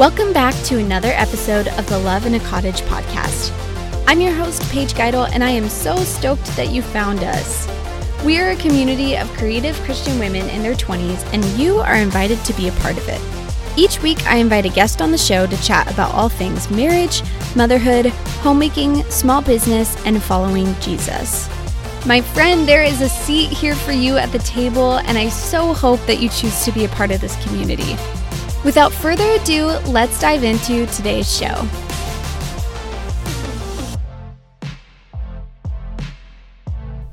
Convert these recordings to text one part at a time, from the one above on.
Welcome back to another episode of the Love in a Cottage podcast. I'm your host, Paige Geidel, and I am so stoked that you found us. We are a community of creative Christian women in their 20s, and you are invited to be a part of it. Each week, I invite a guest on the show to chat about all things marriage, motherhood, homemaking, small business, and following Jesus. My friend, there is a seat here for you at the table, and I so hope that you choose to be a part of this community. Without further ado, let's dive into today's show.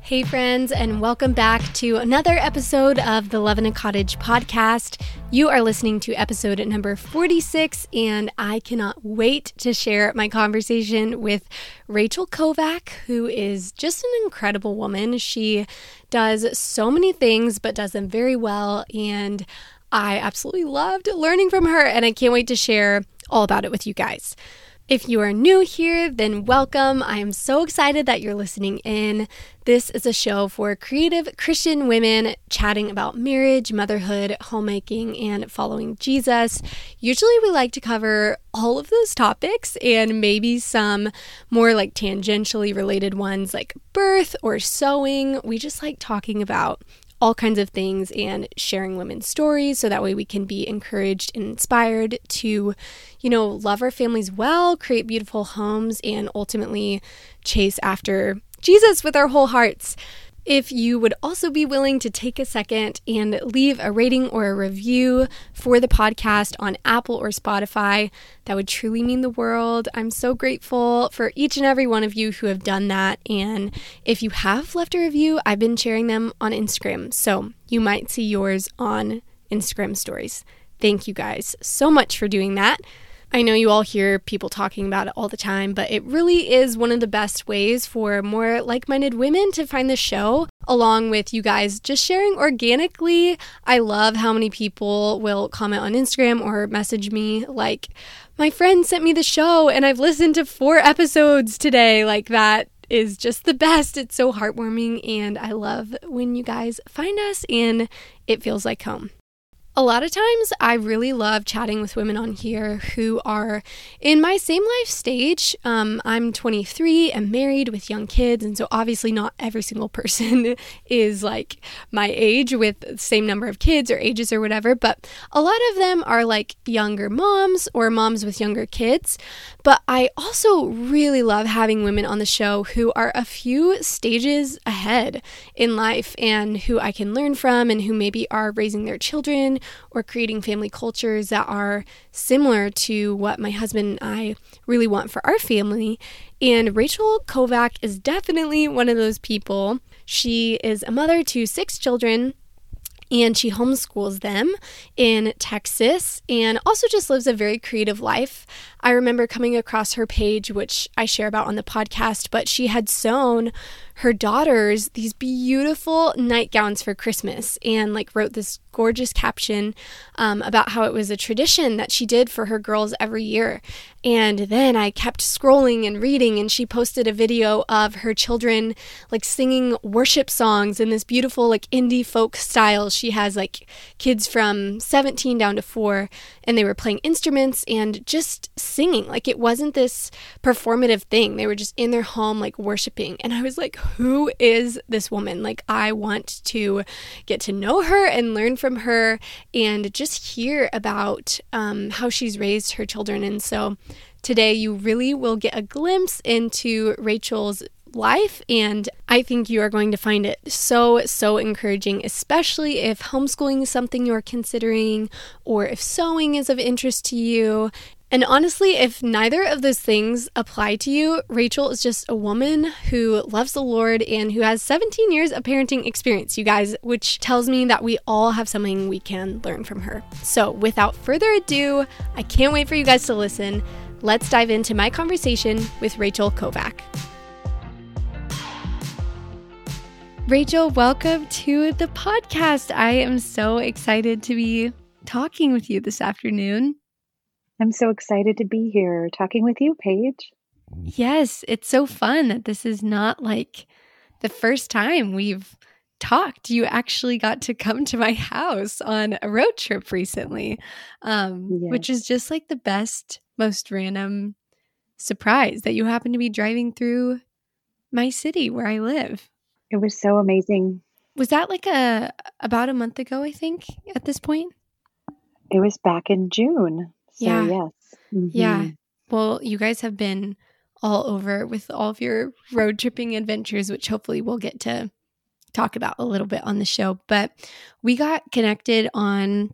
Hey, friends, and welcome back to another episode of the Love in a Cottage podcast. You are listening to episode number 46, and I cannot wait to share my conversation with Rachel Kovac, who is just an incredible woman. She does so many things, but does them very well. And I absolutely loved learning from her, and I can't wait to share all about it with you guys. If you are new here, then welcome. I am so excited that you're listening in. This is a show for creative Christian women chatting about marriage, motherhood, homemaking, and following Jesus. Usually, we like to cover all of those topics and maybe some more like tangentially related ones like birth or sewing. We just like talking about all kinds of things and sharing women's stories so that way we can be encouraged and inspired to, you know, love our families well, create beautiful homes, and ultimately chase after Jesus with our whole hearts. If you would also be willing to take a second and leave a rating or a review for the podcast on Apple or Spotify, that would truly mean the world. I'm so grateful for each and every one of you who have done that. And if you have left a review, I've been sharing them on Instagram. So you might see yours on Instagram stories. Thank you guys so much for doing that. I know you all hear people talking about it all the time, but it really is one of the best ways for more like minded women to find the show, along with you guys just sharing organically. I love how many people will comment on Instagram or message me, like, my friend sent me the show and I've listened to four episodes today. Like, that is just the best. It's so heartwarming, and I love when you guys find us and it feels like home. A lot of times, I really love chatting with women on here who are in my same life stage. Um, I'm 23 and married with young kids, and so obviously, not every single person is like my age with the same number of kids or ages or whatever, but a lot of them are like younger moms or moms with younger kids. But I also really love having women on the show who are a few stages ahead in life and who I can learn from and who maybe are raising their children or creating family cultures that are similar to what my husband and I really want for our family. And Rachel Kovac is definitely one of those people. She is a mother to six children and she homeschools them in Texas and also just lives a very creative life. I remember coming across her page, which I share about on the podcast, but she had sewn her daughters these beautiful nightgowns for Christmas and like wrote this gorgeous caption um, about how it was a tradition that she did for her girls every year. And then I kept scrolling and reading, and she posted a video of her children like singing worship songs in this beautiful, like indie folk style. She has like kids from 17 down to four, and they were playing instruments and just singing. Like it wasn't this performative thing. They were just in their home, like worshiping. And I was like, who is this woman? Like, I want to get to know her and learn from her and just hear about um, how she's raised her children. And so today you really will get a glimpse into Rachel's life. And I think you are going to find it so, so encouraging, especially if homeschooling is something you're considering or if sewing is of interest to you. And honestly, if neither of those things apply to you, Rachel is just a woman who loves the Lord and who has 17 years of parenting experience, you guys, which tells me that we all have something we can learn from her. So, without further ado, I can't wait for you guys to listen. Let's dive into my conversation with Rachel Kovac. Rachel, welcome to the podcast. I am so excited to be talking with you this afternoon. I'm so excited to be here talking with you, Paige. Yes, it's so fun that this is not like the first time we've talked. You actually got to come to my house on a road trip recently, um, yes. which is just like the best, most random surprise that you happen to be driving through my city where I live. It was so amazing. Was that like a about a month ago, I think, at this point? It was back in June. Yeah. yes. Mm-hmm. Yeah. Well, you guys have been all over with all of your road tripping adventures, which hopefully we'll get to talk about a little bit on the show. But we got connected on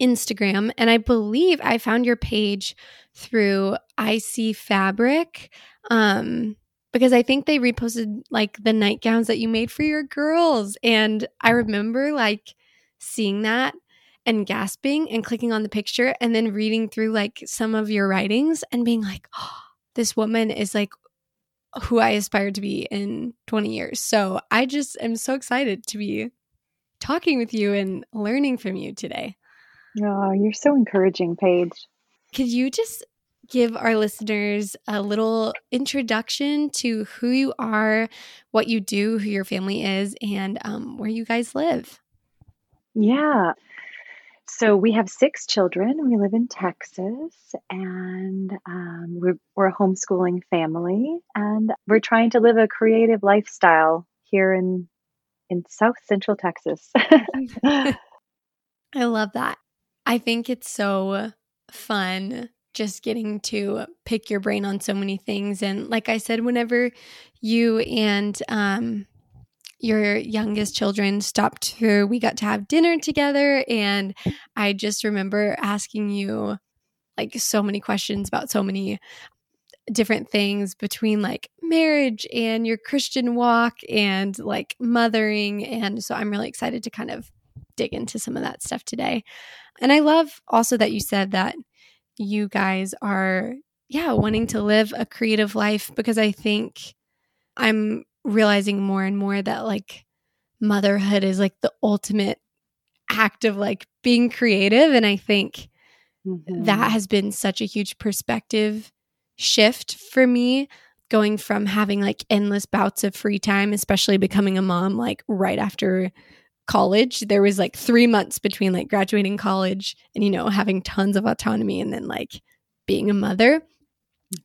Instagram, and I believe I found your page through IC Fabric. Um, because I think they reposted like the nightgowns that you made for your girls. And I remember like seeing that and gasping and clicking on the picture and then reading through like some of your writings and being like, oh, this woman is like who I aspire to be in 20 years. So I just am so excited to be talking with you and learning from you today. Oh, you're so encouraging, Paige. Could you just give our listeners a little introduction to who you are, what you do, who your family is, and um, where you guys live? Yeah. So we have six children. We live in Texas, and um, we're, we're a homeschooling family, and we're trying to live a creative lifestyle here in in South Central Texas. I love that. I think it's so fun just getting to pick your brain on so many things. And like I said, whenever you and um, your youngest children stopped through, we got to have dinner together. And I just remember asking you like so many questions about so many different things between like marriage and your Christian walk and like mothering. And so I'm really excited to kind of dig into some of that stuff today. And I love also that you said that you guys are, yeah, wanting to live a creative life because I think I'm realizing more and more that like motherhood is like the ultimate act of like being creative. And I think mm-hmm. that has been such a huge perspective shift for me going from having like endless bouts of free time, especially becoming a mom like right after college there was like three months between like graduating college and you know having tons of autonomy and then like being a mother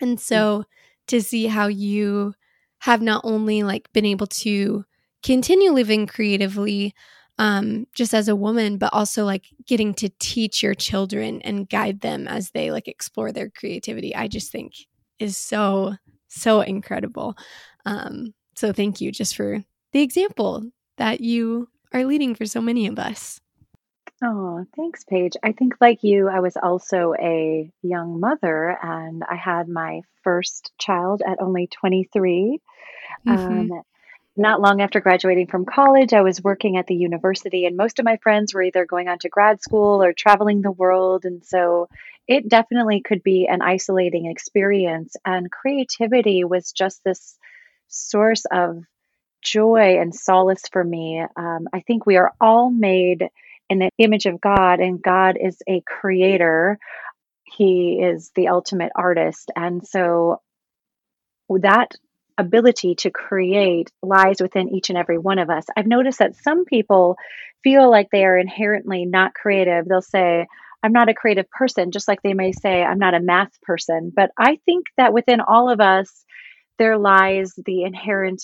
and so to see how you have not only like been able to continue living creatively um just as a woman but also like getting to teach your children and guide them as they like explore their creativity i just think is so so incredible um so thank you just for the example that you are leading for so many of us. Oh, thanks, Paige. I think, like you, I was also a young mother, and I had my first child at only 23. Mm-hmm. Um, not long after graduating from college, I was working at the university, and most of my friends were either going on to grad school or traveling the world. And so it definitely could be an isolating experience. And creativity was just this source of joy and solace for me. Um, I think we are all made in the image of God, and God is a creator. He is the ultimate artist. And so that ability to create lies within each and every one of us. I've noticed that some people feel like they are inherently not creative. They'll say, I'm not a creative person, just like they may say, I'm not a math person. But I think that within all of us, there lies the inherent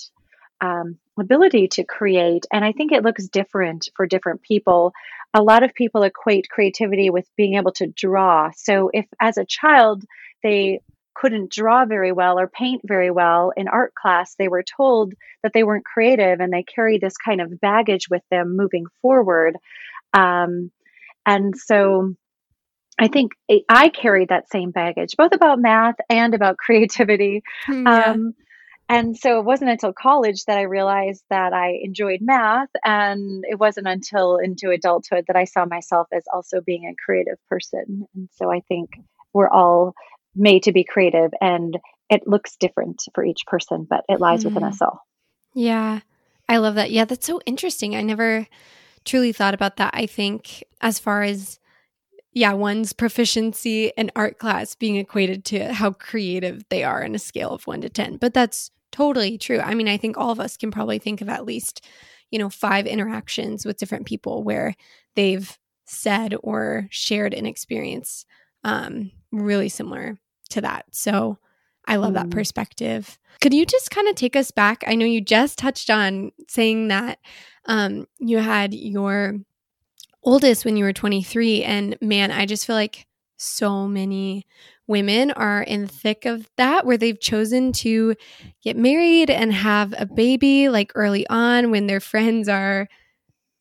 um, ability to create. And I think it looks different for different people. A lot of people equate creativity with being able to draw. So if as a child they couldn't draw very well or paint very well in art class, they were told that they weren't creative and they carry this kind of baggage with them moving forward. Um, and so I think I carried that same baggage, both about math and about creativity. Hmm, yeah. Um, and so it wasn't until college that I realized that I enjoyed math. And it wasn't until into adulthood that I saw myself as also being a creative person. And so I think we're all made to be creative and it looks different for each person, but it lies mm. within us all. Yeah. I love that. Yeah, that's so interesting. I never truly thought about that. I think as far as yeah, one's proficiency in art class being equated to how creative they are in a scale of one to 10. But that's totally true. I mean, I think all of us can probably think of at least, you know, five interactions with different people where they've said or shared an experience um, really similar to that. So I love mm. that perspective. Could you just kind of take us back? I know you just touched on saying that um, you had your oldest when you were 23. And man, I just feel like so many women are in thick of that where they've chosen to get married and have a baby like early on when their friends are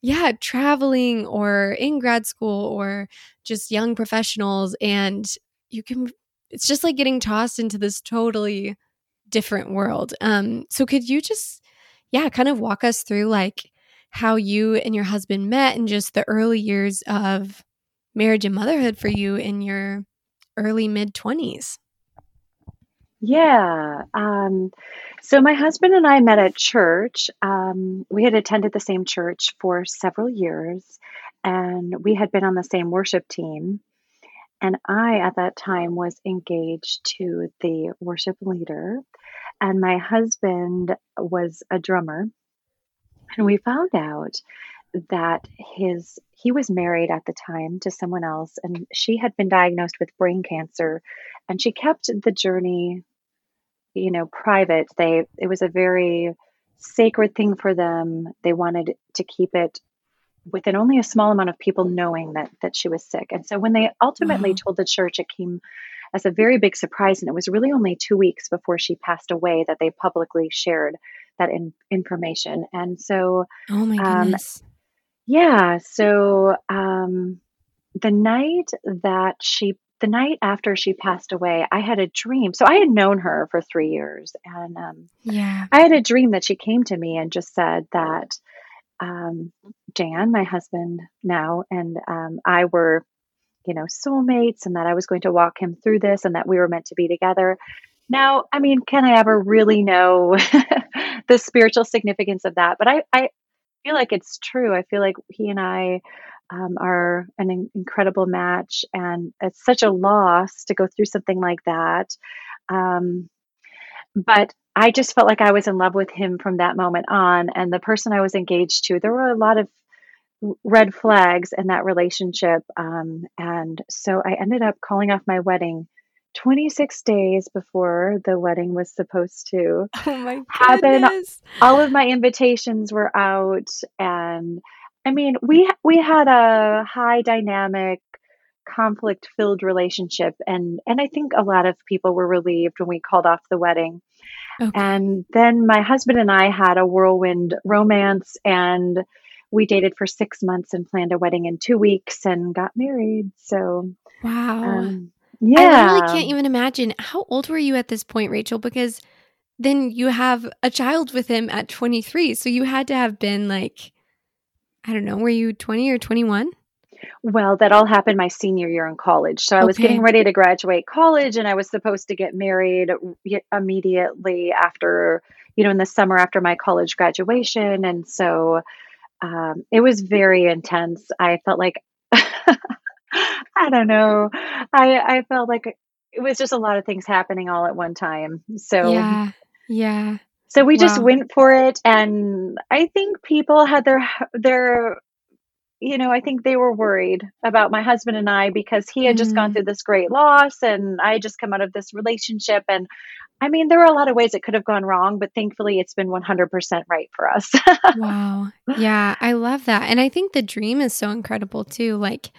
yeah traveling or in grad school or just young professionals and you can it's just like getting tossed into this totally different world um so could you just yeah kind of walk us through like how you and your husband met and just the early years of marriage and motherhood for you in your early mid 20s. Yeah. Um, so my husband and I met at church. Um, we had attended the same church for several years, and we had been on the same worship team. And I, at that time, was engaged to the worship leader, and my husband was a drummer. And we found out that his he was married at the time to someone else and she had been diagnosed with brain cancer and she kept the journey you know private. They it was a very sacred thing for them. They wanted to keep it within only a small amount of people knowing that that she was sick. And so when they ultimately wow. told the church it came as a very big surprise and it was really only 2 weeks before she passed away that they publicly shared that in, information and so oh my um, goodness um, yeah. So um, the night that she, the night after she passed away, I had a dream. So I had known her for three years, and um, yeah, I had a dream that she came to me and just said that um, Jan, my husband now, and um, I were, you know, soulmates, and that I was going to walk him through this, and that we were meant to be together. Now, I mean, can I ever really know the spiritual significance of that? But I, I, feel like it's true. I feel like he and I um, are an in- incredible match, and it's such a loss to go through something like that. Um, but I just felt like I was in love with him from that moment on. And the person I was engaged to, there were a lot of red flags in that relationship. Um, and so I ended up calling off my wedding 26 days before the wedding was supposed to oh my happen. All of my invitations were out and I mean, we we had a high dynamic conflict filled relationship and and I think a lot of people were relieved when we called off the wedding. Okay. And then my husband and I had a whirlwind romance and we dated for 6 months and planned a wedding in 2 weeks and got married. So Wow. Um, yeah. I really can't even imagine. How old were you at this point, Rachel? Because then you have a child with him at 23. So you had to have been like, I don't know, were you 20 or 21? Well, that all happened my senior year in college. So I okay. was getting ready to graduate college and I was supposed to get married immediately after, you know, in the summer after my college graduation. And so um, it was very intense. I felt like I don't know. I I felt like it was just a lot of things happening all at one time. So yeah, yeah. So we just went for it, and I think people had their their you know, I think they were worried about my husband and I because he had just gone mm. through this great loss and I had just come out of this relationship. And I mean, there were a lot of ways it could have gone wrong, but thankfully it's been 100% right for us. wow. Yeah, I love that. And I think the dream is so incredible too. Like,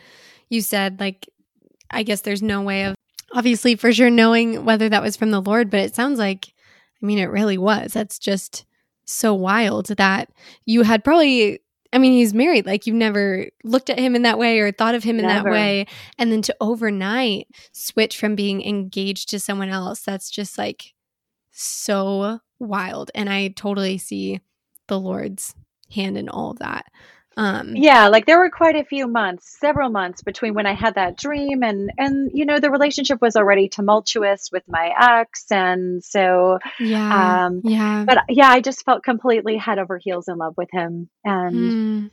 you said, like, I guess there's no way of obviously for sure knowing whether that was from the Lord, but it sounds like, I mean, it really was. That's just so wild that you had probably I mean, he's married. Like you've never looked at him in that way or thought of him in never. that way. And then to overnight switch from being engaged to someone else, that's just like so wild. And I totally see the Lord's hand in all of that. Um, yeah, like there were quite a few months, several months between when I had that dream and and you know the relationship was already tumultuous with my ex, and so yeah, um, yeah. But yeah, I just felt completely head over heels in love with him, and mm.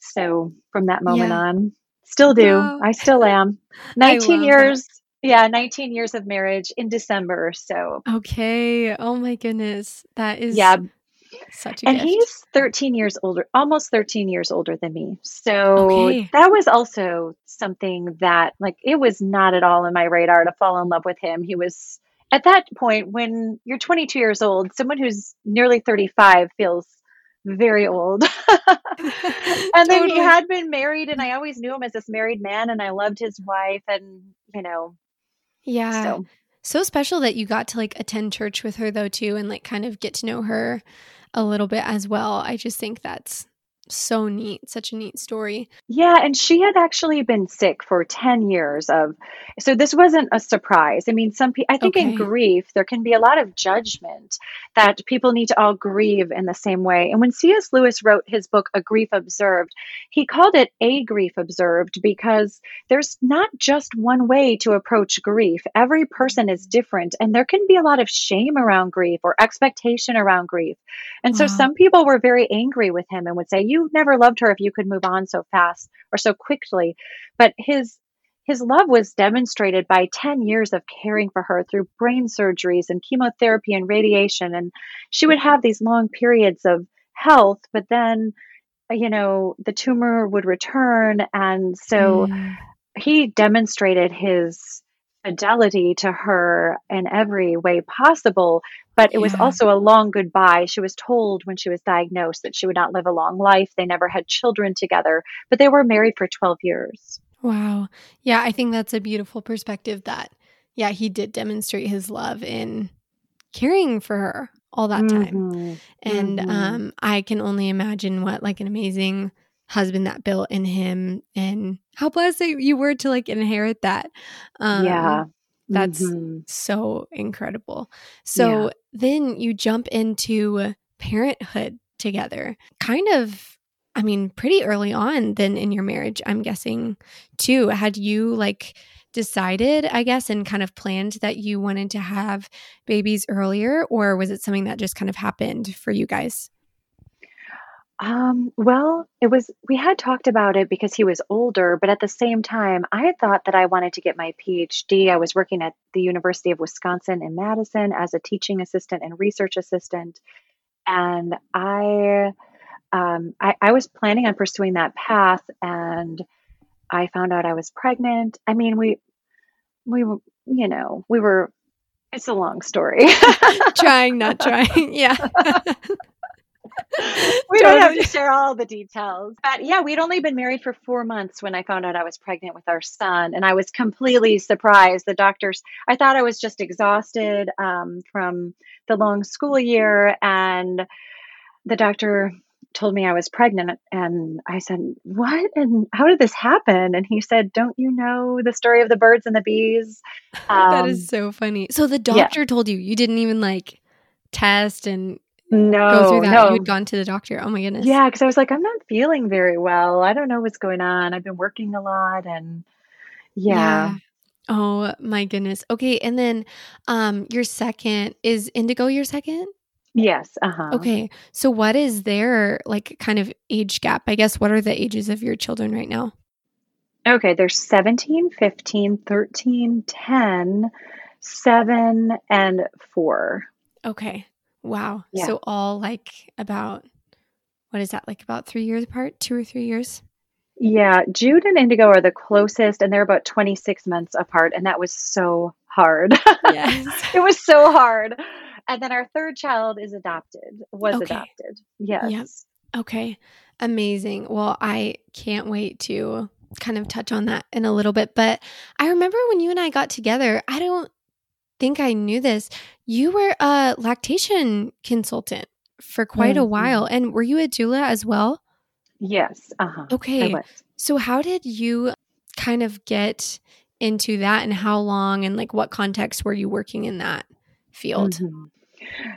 so from that moment yeah. on, still do. I still am. Nineteen years. That. Yeah, 19 years of marriage in December. So okay. Oh my goodness, that is yeah Such a and gift. he's 13 years older, almost 13 years older than me. So Okay. that was also something that, like, it was not at all in my radar to fall in love with him. He was at that point when you're 22 years old, someone who's nearly 35 feels very old. and then he had been married, and I always knew him as this married man, and I loved his wife, and you know, Yeah. so So special that you got to like attend church with her though too and like kind of get to know her a little bit as well. I just think that's so neat. Such a neat story. Yeah, and she had actually been sick for 10 years of so this wasn't a surprise. I mean, some people I think in grief there can be a lot of judgment that people need to all grieve in the same way. And when C.S. Lewis wrote his book A Grief Observed, he called it A Grief Observed because there's not just one way to approach grief. Every person is mm-hmm. different and there can be a lot of shame around grief or expectation around grief. And so some people were very angry with him and would say, You never loved her if you could move on so fast or so quickly. But his his love was demonstrated by 10 years of caring for her through brain surgeries and chemotherapy and radiation. And she would have these long periods of health, but then, you know, the tumor would return. And so Mm. he demonstrated his fidelity to her in every way possible but it was also a long goodbye she was told when she was diagnosed that she would not live a long life they never had children together but they were married for 12 years Wow. Yeah, I think that's a beautiful perspective that yeah, he did demonstrate his love in caring for her all that time. Mhm. And Mhm. um I can only imagine what like an amazing husband that built in him and how blessed you were to like inherit that. Um yeah that's Mhm. so incredible. So Yeah. then you jump into parenthood together. Kind of I mean pretty early on then in your marriage, I'm guessing too. Had you like decided, I guess, and kind of planned that you wanted to have babies earlier or was it something that just kind of happened for you guys? Um, well, it was, we had talked about it because he was older, but at the same time, I had thought that I wanted to get my PhD. I was working at the University of Wisconsin in Madison as a teaching assistant and research assistant. And I, um, I, I was planning on pursuing that path and I found out I was pregnant. I mean, we, we, you know, we were, it's a long story. trying, not trying. Yeah. we don't have to share all the details. But yeah, we'd only been married for four months when I found out I was pregnant with our son. And I was completely surprised. The doctors, I thought I was just exhausted um, from the long school year. And the doctor told me I was pregnant. And I said, What? And how did this happen? And he said, Don't you know the story of the birds and the bees? that Um, is so funny. So the yeah. doctor told you you didn't even like test and no, go through that. no. You'd gone to the doctor. Oh my goodness. Yeah, because I was like, I'm not feeling very well. I don't know what's going on. I've been working a lot and yeah. Oh my goodness. Okay, and then um your second is Indigo your second? Yes. Uh-huh. Okay. So what is their like kind of age gap? I guess what are the ages of your children right now? Okay, there's 17, 15, 13, 10, 7, and 4. Okay. Wow. Yeah. So all like about what is that? Like about 3 years apart? 2 or 3 years? Yeah, Jude and Indigo are the closest and they're about 26 months apart and that was so hard. Yes. it was so hard. And then our third child is adopted. Was Okay. adopted. Yes. Okay. Amazing. Well, I can't wait to kind of touch on that in a little bit. But I remember when you and I got together, I don't think I knew this. You were a lactation consultant for quite a Mhm. while. And were you a doula as well? Yes. Uh-huh. Okay. So, how did you kind of get into that and how long and like what context were you working in that field? Mhm.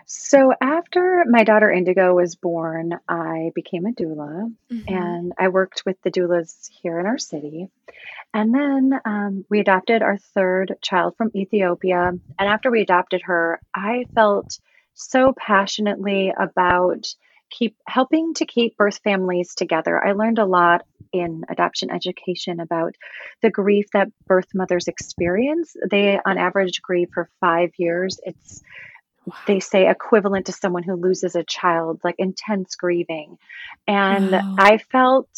So after my daughter Indigo was born, I became a doula Mhm. and I worked with the doulas here in our city. And then um, we adopted our third child from Ethiopia. And after we adopted her, I felt so passionately about keep helping to keep birth families together. I learned a lot in adoption education about the grief that birth mothers experience. They, on average, grieve for five years. It's wow. they say equivalent to someone who loses a child, like intense grieving. And wow. I felt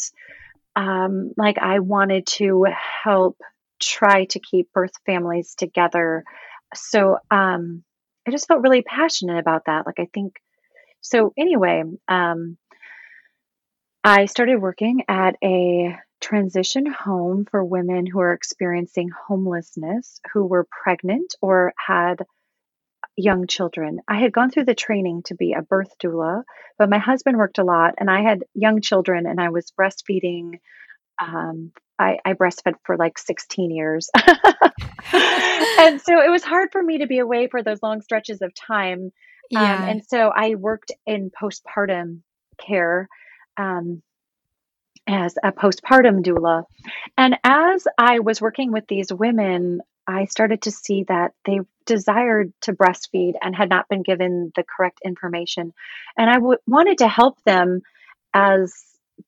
um, like I wanted to help try to keep birth families together. So um, I just felt really passionate about that. Like, I think so. Anyway, um, I started working at a transition home for women who are experiencing homelessness, who were pregnant or had young children. I had gone through the training to be a birth doula, but my husband worked a lot and I had young children and I was breastfeeding. Um, I, I breastfed for like 16 years. and so it was hard for me to be away for those long stretches of time. Um, yeah. Um, and so I worked in postpartum care. Um, as a postpartum doula. And as I was working with these women, I started to see that they desired to breastfeed and had not been given the correct information. And I w- wanted to help them as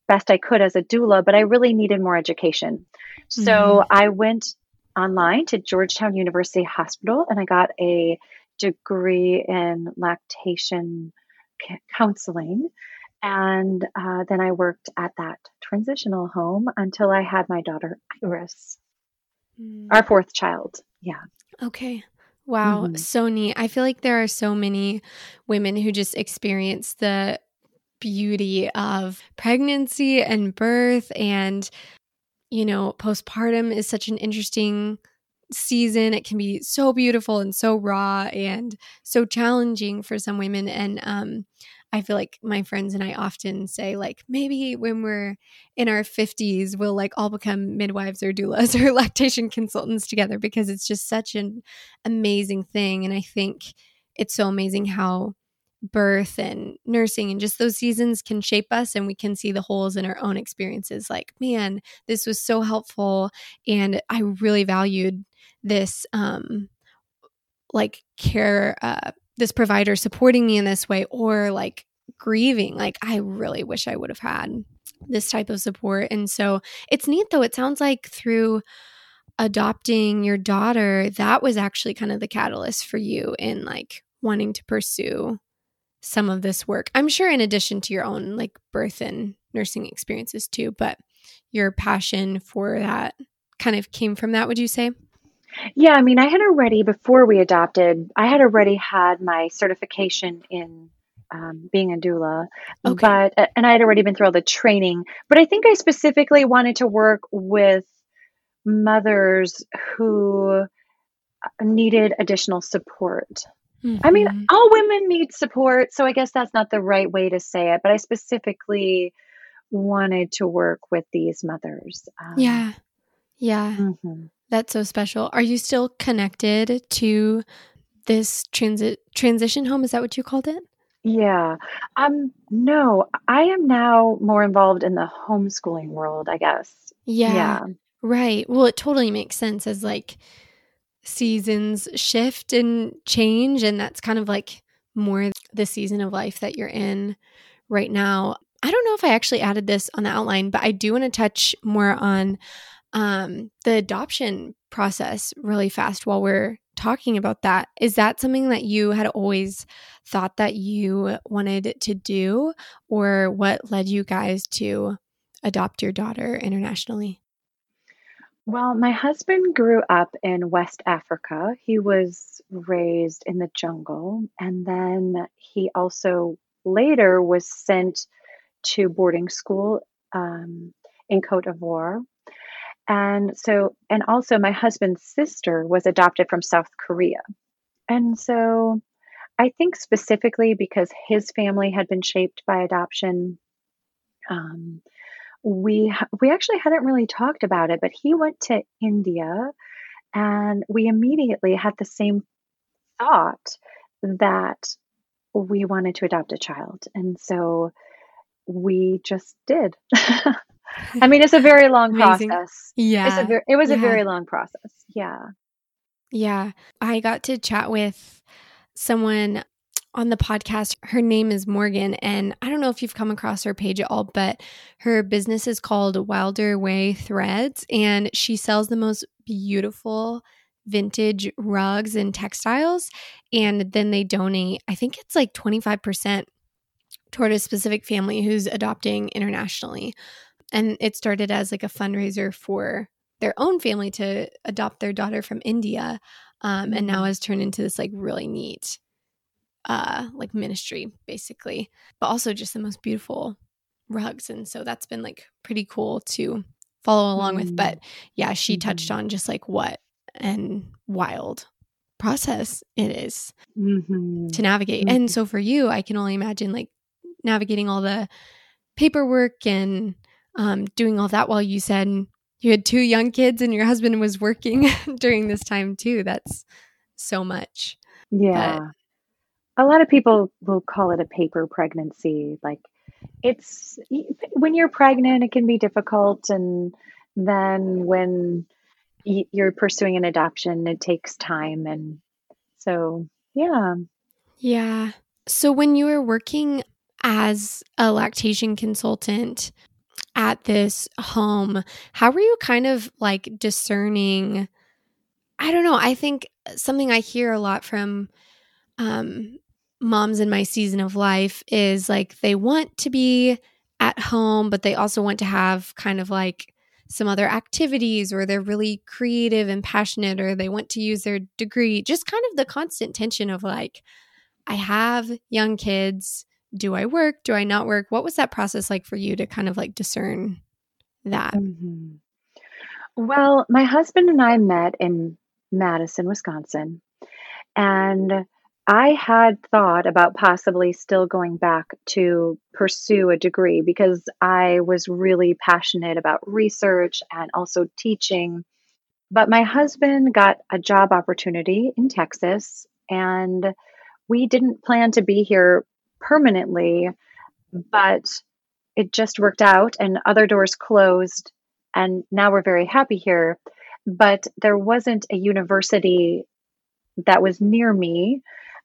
best I could as a doula, but I really needed more education. Mm-hmm. So I went online to Georgetown University Hospital and I got a degree in lactation counseling. And uh, then I worked at that transitional home until I had my daughter, Iris, mm. our fourth child. Yeah. Okay. Wow. Mm-hmm. So neat. I feel like there are so many women who just experience the beauty of pregnancy and birth and you know postpartum is such an interesting season it can be so beautiful and so raw and so challenging for some women and um I feel like my friends and I often say, like, maybe when we're in our 50s, we'll like all become midwives or doulas or lactation consultants together because it's just such an amazing thing. And I think it's so amazing how birth and nursing and just those seasons can shape us and we can see the holes in our own experiences like man this was so helpful and i really valued this um like care uh this provider supporting me in this way or like grieving. Like i really wish i would have had this type of support. And so it's neat though. It sounds like through adopting your daughter that was actually kind of the catalyst for you in like wanting to pursue some of this work. I'm sure in addition to your own like birth and nursing experiences too but your passion for that kind of came from that would you say yeah, I mean, I had already, before we adopted, I had already had my certification in um, being a doula, okay. but, uh, and I had already been through all the training, but I think I specifically wanted to work with mothers who needed additional support. Mm-hmm. I mean, mm-hmm. all women need support, so I guess that's not the right way to say it, but I specifically wanted to work with these mothers. Um, yeah. Yeah. Mm-hmm. That's so special. Are you still connected to this transit transition home? Is that what you called it? Yeah. Um no, I am now more involved in the homeschooling world, I guess. Yeah. Yeah. Right. Well, it totally makes sense as like seasons shift and change and that's kind of like more the season of life that you're in right now. I don't know if I actually added this on the outline, but I do want to touch more on um, the adoption process really fast while we're talking about that. Is that something that you had always thought that you wanted to do, or what led you guys to adopt your daughter internationally? Well, my husband grew up in West Africa. He was raised in the jungle, and then he also later was sent to boarding school um, in Cote d'Ivoire and so, and also my husband's sister was adopted from South Korea. And so I think specifically because his family had been shaped by adoption, um, we we actually hadn't really talked about it, but he went to India, and we immediately had the same thought that we wanted to adopt a child, and so we just did. I mean, it's a very long process. Yeah. Ver- it was yeah. a very long process. Yeah. Yeah. I got to chat with someone on the podcast. Her name is Morgan, and I don't know if you've come across her page at all, but her business is called Wilder Way Threads, and she sells the most beautiful vintage rugs and textiles. And then they donate, I think it's like 25% toward a specific family who's adopting internationally. And it started as like a fundraiser for their own family to adopt their daughter from India. Um, and now mm-hmm. has turned into this like really neat uh like ministry basically but also just the most beautiful rugs and so that's been like pretty cool to follow along mm. with but mm. yeah she mm-hmm. touched on just like what and wild process it is mm-hmm. to navigate mm-hmm. and so for you i can only imagine like navigating all the paperwork and um, doing all that while you said you had two young kids and your husband was working during this time too that's so much yeah but, a lot of people will call it a paper pregnancy like it's when you're pregnant, it can be difficult. And then when you're pursuing an adoption, it takes time. And so, yeah. Yeah. So when you were working as a lactation consultant at this home, how were you kind of like discerning? I don't know. I think something I hear a lot from um, moms in my season of life is like they want to be at home, but they also want to have kind of like some other activities or they're really creative and passionate or they want to use their degree. Just kind of the constant tension of like, I have young kids. Do I work? Do I not work? What was that process like for you to kind of like discern that? Mm-hmm. Well, my husband and I met in Madison, Wisconsin. And I had thought about possibly still going back to pursue a degree because I was really passionate about research and also teaching. But my husband got a job opportunity in Texas, and we didn't plan to be here permanently, but it just worked out, and other doors closed, and now we're very happy here. But there wasn't a university that was near me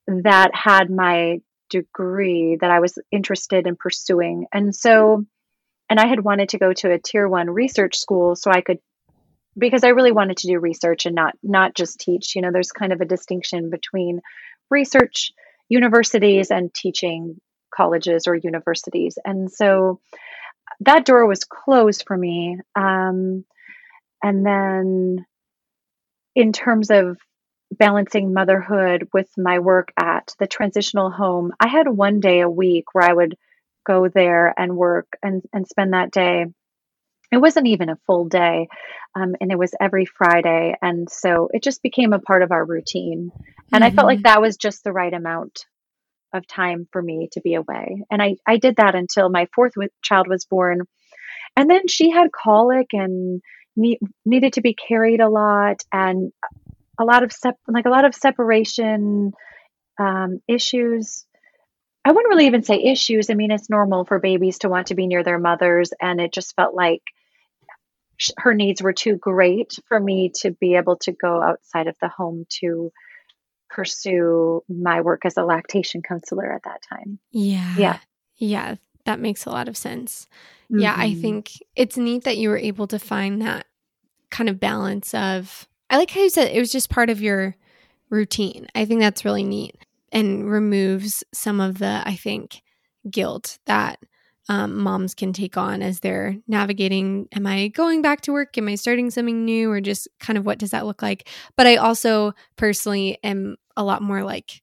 that had my degree that I was interested in pursuing. And so, and I had wanted to go to a tier one research school so I could because I really wanted to do research and not not just teach. You know, there's kind of a distinction between research universities and teaching colleges or universities. And so that door was closed for me. Um, and then in terms of balancing motherhood with my work at the transitional home, I had one day a week where I would go there and work and, and spend that day. It wasn't even a full day, um, and it was every Friday. And so it just became a part of our routine. And mm-hmm. I felt like mm-hmm. that was just the right amount of time for me to be away. And I, I did that until my fourth child was born. And then she had colic and ne- needed to be carried a lot. And a lot of sep- like a lot of separation um, issues. I wouldn't really even say issues. I mean, it's normal for babies to want to be near their mothers, and it just felt like her needs were too great for me to be able to go outside of the home to pursue my work as a lactation counselor at that time. Yeah. Yeah. Yeah. That makes a lot of sense. Mm-hmm. Yeah. I mm-hmm. think it's neat that you were able to find that kind of balance of I like how you said it was just part of your routine. I think that's really neat and removes some of the, I think, guilt that um, moms can take on as they're navigating am I going back to work? Am I starting something new? Or just kind of what does that look like? But I also personally am a lot more like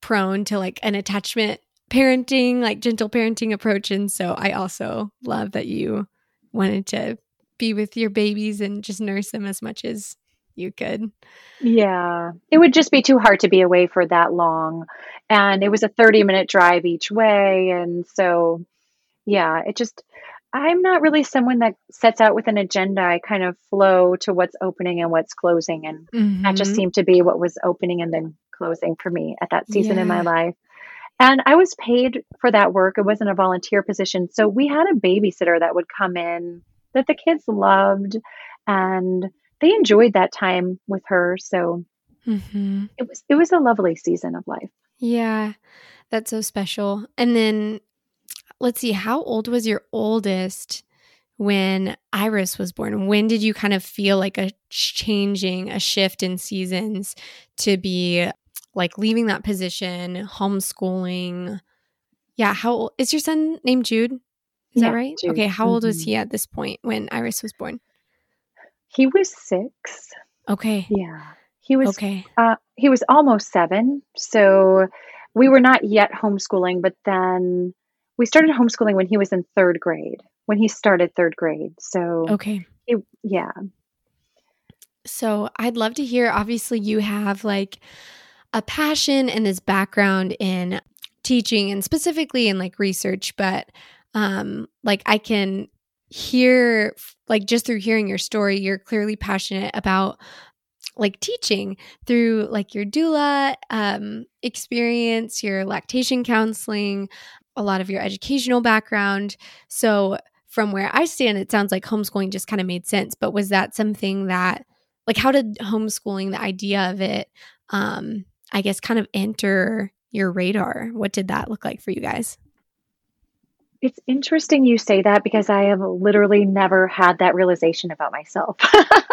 prone to like an attachment parenting, like gentle parenting approach. And so I also love that you wanted to be with your babies and just nurse them as much as you could. Yeah. It would just be too hard to be away for that long. And it was a 30 minute drive each way. And so, yeah, it just, I'm not really someone that sets out with an agenda. I kind of flow to what's opening and what's closing. And mm-hmm. that just mm-hmm. seemed to be what was opening and then closing for me at that season yeah. in my life. And I was paid for that work. It wasn't a volunteer position. So we had a babysitter that would come in that the kids loved and they enjoyed that time with her. So mm-hmm. it was it was a lovely season of life. Yeah, that's so special. And then let's see, how old was your oldest when Iris was born? When did you kind of feel like a changing, a shift in seasons to be like leaving that position, homeschooling? Yeah, how old is your son named Jude? Is yeah, that right? Jude. Okay, how old mm-hmm. was he at this point when Iris was born? He was six. Okay. Yeah. He was okay. Uh, he was almost seven. So we were not yet homeschooling, but then we started homeschooling when he was in third grade, when he started third grade. So, okay. It, yeah. So I'd love to hear. Obviously, you have like a passion and this background in teaching and specifically in like research, but um, like I can hear, like just through hearing your story, you're clearly passionate about like teaching through like your doula um, experience, your lactation counseling, a lot of your educational background. So, from where I stand, it sounds like homeschooling just kind of made sense. But was that something that, like, how did homeschooling, the idea of it, um, I guess, kind of enter your radar? What did that look like for you guys? It's interesting you say that because I have literally never had that realization about myself.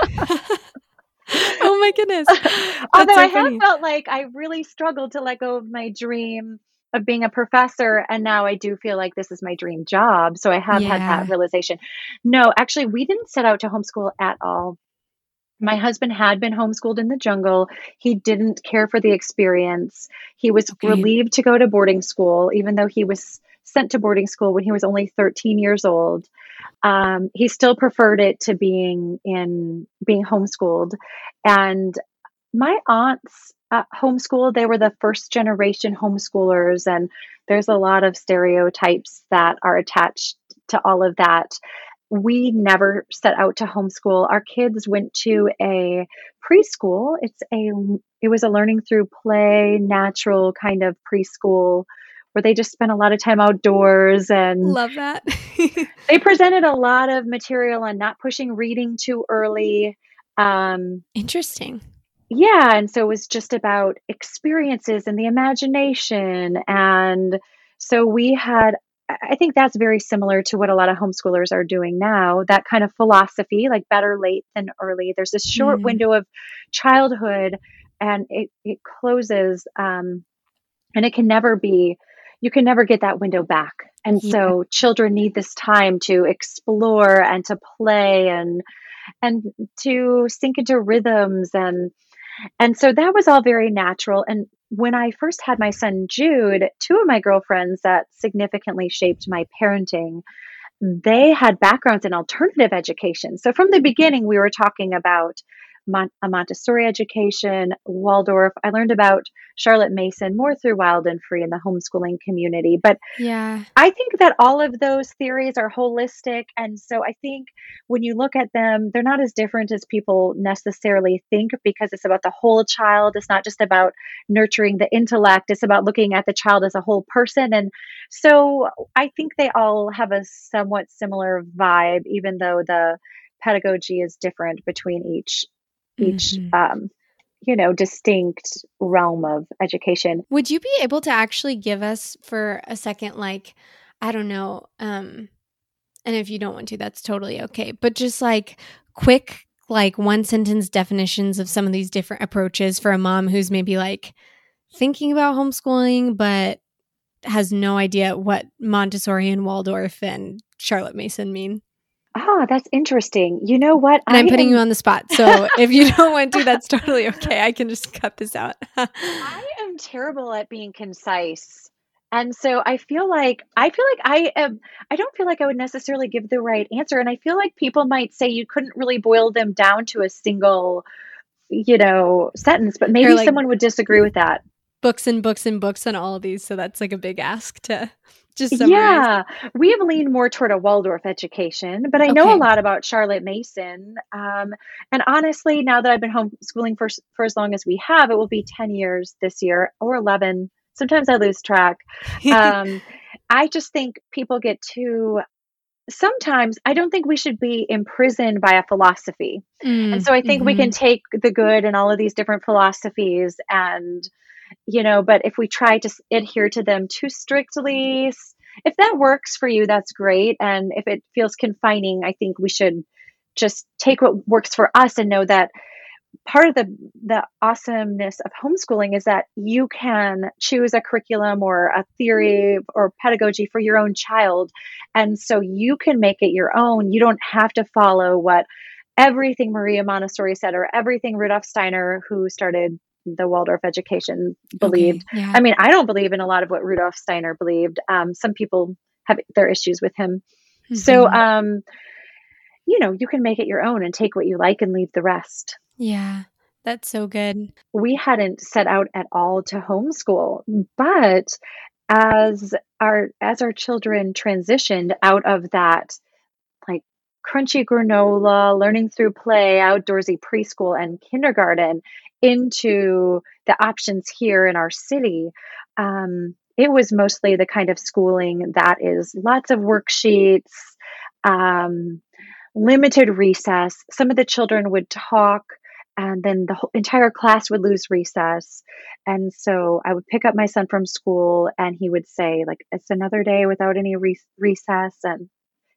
oh my goodness. Although so I have felt like I really struggled to let go of my dream of being a professor and now I do feel like this is my dream job. So I have yeah. had that realization. No, actually we didn't set out to homeschool at all. My husband had been homeschooled in the jungle. He didn't care for the experience. He was okay. relieved to go to boarding school even though he was sent to boarding school when he was only 13 years old. Um, he still preferred it to being in being homeschooled. And my aunts uh, homeschooled, they were the first generation homeschoolers. And there's a lot of stereotypes that are attached to all of that. We never set out to homeschool. Our kids went to a preschool. It's a it was a learning through play, natural kind of preschool where they just spent a lot of time outdoors and love that. they presented a lot of material on not pushing reading too early. Um, Interesting. Yeah. And so it was just about experiences and the imagination. And so we had, I think that's very similar to what a lot of homeschoolers are doing now. That kind of philosophy, like better late than early. There's this short mm. window of childhood and it, it closes um, and it can never be you can never get that window back. And yeah. so children need this time to explore and to play and and to sink into rhythms and and so that was all very natural and when I first had my son Jude, two of my girlfriends that significantly shaped my parenting, they had backgrounds in alternative education. So from the beginning, we were talking about Mon- a Montessori education, Waldorf. I learned about Charlotte Mason more through Wild and Free in the homeschooling community. But yeah, I think that all of those theories are holistic. And so I think when you look at them, they're not as different as people necessarily think because it's about the whole child. It's not just about nurturing the intellect, it's about looking at the child as a whole person. And so I think they all have a somewhat similar vibe, even though the pedagogy is different between each each mm-hmm. um, you know distinct realm of education would you be able to actually give us for a second like i don't know um and if you don't want to that's totally okay but just like quick like one sentence definitions of some of these different approaches for a mom who's maybe like thinking about homeschooling but has no idea what montessori and waldorf and charlotte mason mean Ah, that's interesting. You know what? And I am putting am... you on the spot. So if you don't want to, that's totally okay. I can just cut this out. I am terrible at being concise. And so I feel like I feel like I am I don't feel like I would necessarily give the right answer and I feel like people might say you couldn't really boil them down to a single you know sentence but maybe like someone would disagree with that. Books and books and books on all of these so that's like a big ask to just summarize. yeah, we have leaned more toward a Waldorf education, but I know a lot about Charlotte Mason. Um, and honestly, now that I've been homeschooling for for as long as we have, it will be ten years this year or eleven. Sometimes I lose track. Um, I just think people get too. Sometimes I don't think we should be imprisoned by a philosophy, mm, and so I think mm-hmm. we can mm-hmm. take the good and all of these different philosophies and you know but if we try to adhere to them too strictly if that works for you, that's great. And if it feels confining, I think we should just take what works for us and know that part of the the awesomeness of homeschooling is that you can choose a curriculum or a theory or pedagogy for your own child and so you can make it your own you don't have to follow what everything maria montessori said or everything rudolf steiner who started the Waldorf education believed. Okay, yeah. I mean, I don't believe in a lot of what Rudolf Steiner believed. Um, some people have their issues with him. Mm-hmm. So, um, you know, you can make it your own and take what you like and leave the rest. Yeah, that's so good. We hadn't set out at all to homeschool, but as our as our children transitioned out of that like crunchy granola, learning through play, outdoorsy preschool and kindergarten, into the options here in our city, um, it was mostly the kind of schooling that is lots of worksheets, um, limited recess. Some of the children would talk, and then the entire class would lose recess. And so I would pick up my son from school, and he would say, like, it's another day without any re- recess. And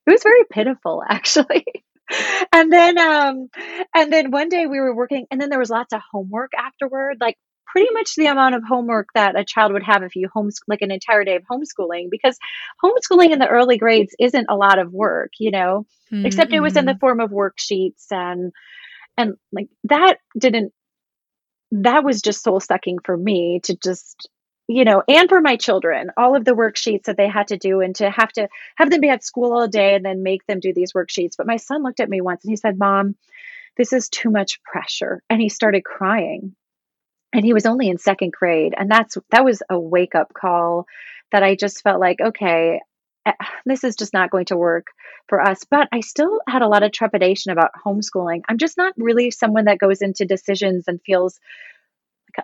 it was very pitiful, actually and then um and then one day we were working and then there was lots of homework afterward like pretty much the amount of homework that a child would have if you homeschool like an entire day of homeschooling because homeschooling in the early grades isn't a lot of work you know mm-hmm. except it was in the mm-hmm. form of worksheets and and like that didn't that was just soul sucking for me to just you know, and for my children, all of the worksheets that they had to do and to have to have them be at school all day and then make them do these worksheets. But my son looked at me once and he said, Mom, this is too much pressure. And he started crying. And he was only in second grade. And that's that was a wake up call that I just felt like, okay, eh, this is just not going to work for us. But I still had a lot of trepidation about homeschooling. I'm just not really someone that goes into decisions and feels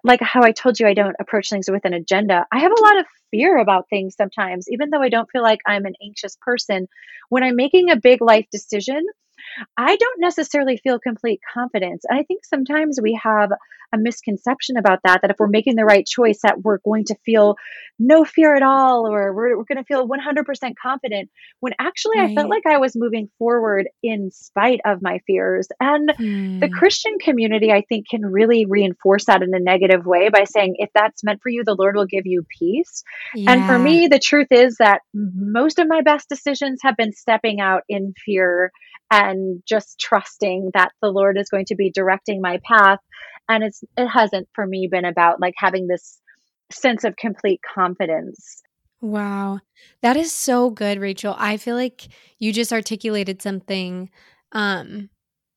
like how I told you I don't approach things with an agenda. I have a lot of fear about things sometimes, even though I don't feel like I'm an anxious person. When I'm making a big life decision, I don't necessarily feel complete confidence. And I think sometimes we have a misconception about that, that if we're making the right choice, that we're going to feel no fear at all, or we're, we're going to feel 100% confident. When actually, right. I felt like I was moving forward in spite of my fears. And hmm. the Christian community, I think, can really reinforce that in a negative way by saying, if that's meant for you, the Lord will give you peace. Yeah. And for me, the truth is that most of my best decisions have been stepping out in fear and just trusting that the Lord is going to be directing my path. And it's it hasn't for me been about like having this sense of complete confidence. Wow. That is so good, Rachel. I feel like you just articulated something um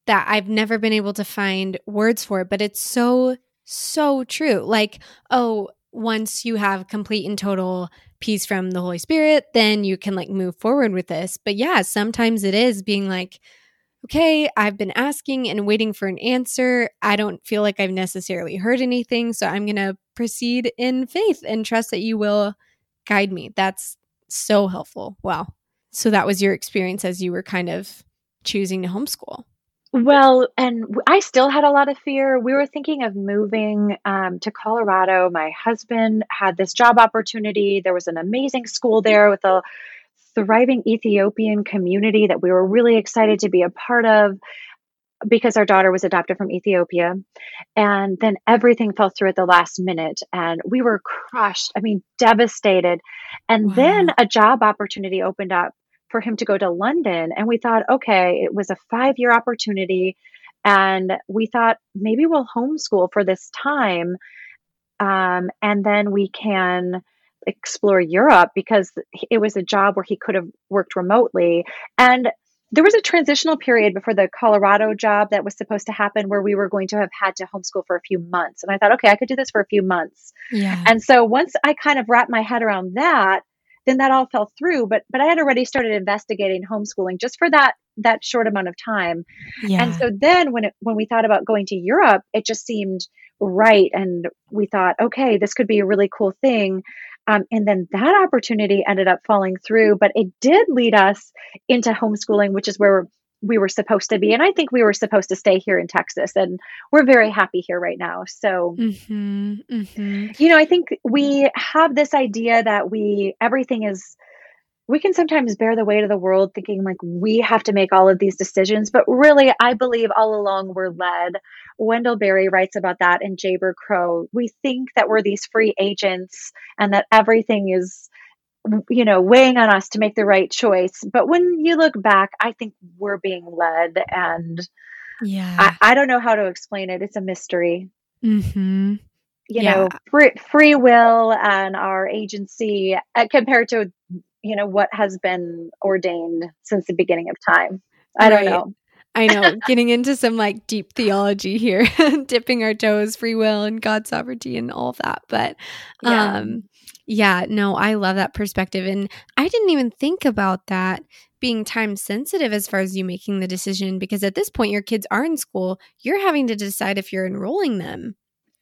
that I've never been able to find words for, but it's so so true. Like, oh, once you have complete and total peace from the Holy Spirit, then you can like move forward with this. But yeah, sometimes it is being like, okay, I've been asking and waiting for an answer. I don't feel like I've necessarily heard anything. So I'm going to proceed in faith and trust that you will guide me. That's so helpful. Wow. So that was your experience as you were kind of choosing to homeschool. Well, and I still had a lot of fear. We were thinking of moving um, to Colorado. My husband had this job opportunity. There was an amazing school there with a thriving Ethiopian community that we were really excited to be a part of because our daughter was adopted from Ethiopia. And then everything fell through at the last minute and we were crushed. I mean, devastated. And wow. then a job opportunity opened up for him to go to London. And we thought, okay, it was a five year opportunity. And we thought maybe we'll homeschool for this time. Um, and then we can explore Europe because it was a job where he could have worked remotely. And there was a transitional period before the Colorado job that was supposed to happen where we were going to have had to homeschool for a few months. And I thought, okay, I could do this for a few months. Yeah. And so once I kind of wrapped my head around that, then that all fell through but but i had already started investigating homeschooling just for that that short amount of time yeah. and so then when it when we thought about going to europe it just seemed right and we thought okay this could be a really cool thing um, and then that opportunity ended up falling through but it did lead us into homeschooling which is where we were supposed to be. And I think we were supposed to stay here in Texas. And we're very happy here right now. So, mm-hmm, mm-hmm. you know, I think we have this idea that we, everything is we can sometimes bear the weight of the world thinking like we have to make all of these decisions, but really, I believe all along we're led. Wendell Berry writes about that in Jayber Crow. We think that we're these free agents and that everything is, you know, weighing on us to make the right choice. But when you look back, I think we're being led, and yeah, I, I don't know how to explain it. It's a mystery. Mm-hmm you yeah. know free, free will and our agency uh, compared to you know what has been ordained since the beginning of time i don't know I know, getting into some like deep theology here, dipping our toes, free will and God's sovereignty and all of that. But yeah. um yeah, no, I love that perspective and I didn't even think about that being time sensitive as far as you making the decision because at this point your kids are in school, you're having to decide if you're enrolling them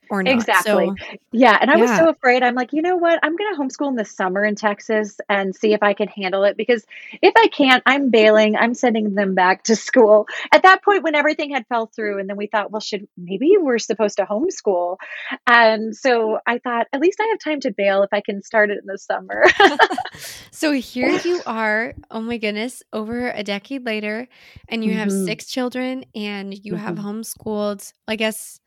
or not. Exactly. So, yeah. And I yeah. was so afraid. I'm like, you know what? I'm going to homeschool in the summer in Texas and see if I can handle it because if I can't, I'm bailing. I'm sending them back to school. At that point, when everything had fell through, and then we thought, well, should maybe we're supposed to homeschool? And so I thought, at least I have time to bail if I can start it in the summer. so here you are. Oh my goodness. Over a decade later, and you have mm-hmm. six children and you mm-hmm. have homeschooled, I guess.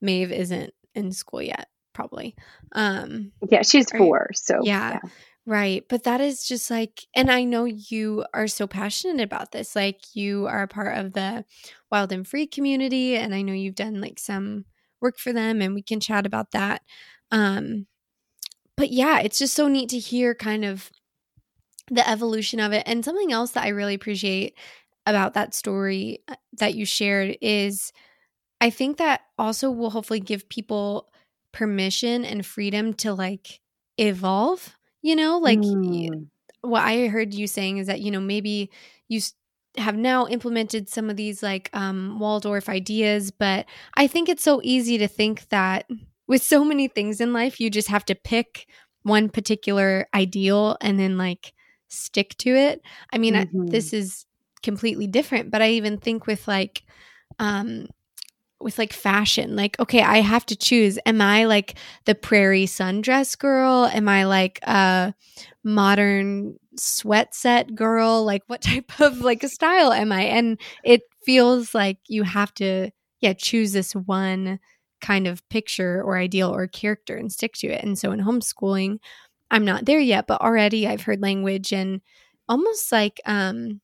Maeve isn't in school yet, probably. Um, yeah, she's four. So, yeah, yeah. Right. But that is just like, and I know you are so passionate about this. Like, you are a part of the Wild and Free community, and I know you've done like some work for them, and we can chat about that. Um, but yeah, it's just so neat to hear kind of the evolution of it. And something else that I really appreciate about that story uh, that you shared is I think that also will hopefully give people permission and freedom to like evolve, you know, like mm. what I heard you saying is that, you know, maybe you have now implemented some of these like um, Waldorf ideas, but I think it's so easy to think that with so many things in life, you just have to pick one particular ideal and then like stick to it. I mean, mm-hmm. I, this is completely different, but I even think with like, um, with like fashion. Like okay i have to choose. Am i like the prairie sundress girl? Am i like a modern sweat set girl? Like what type of like a style am i? And it feels like you have to yeah choose this one kind of picture or ideal or character and stick to it. And so in homeschooling i'm not there yet but already i've heard language and almost like um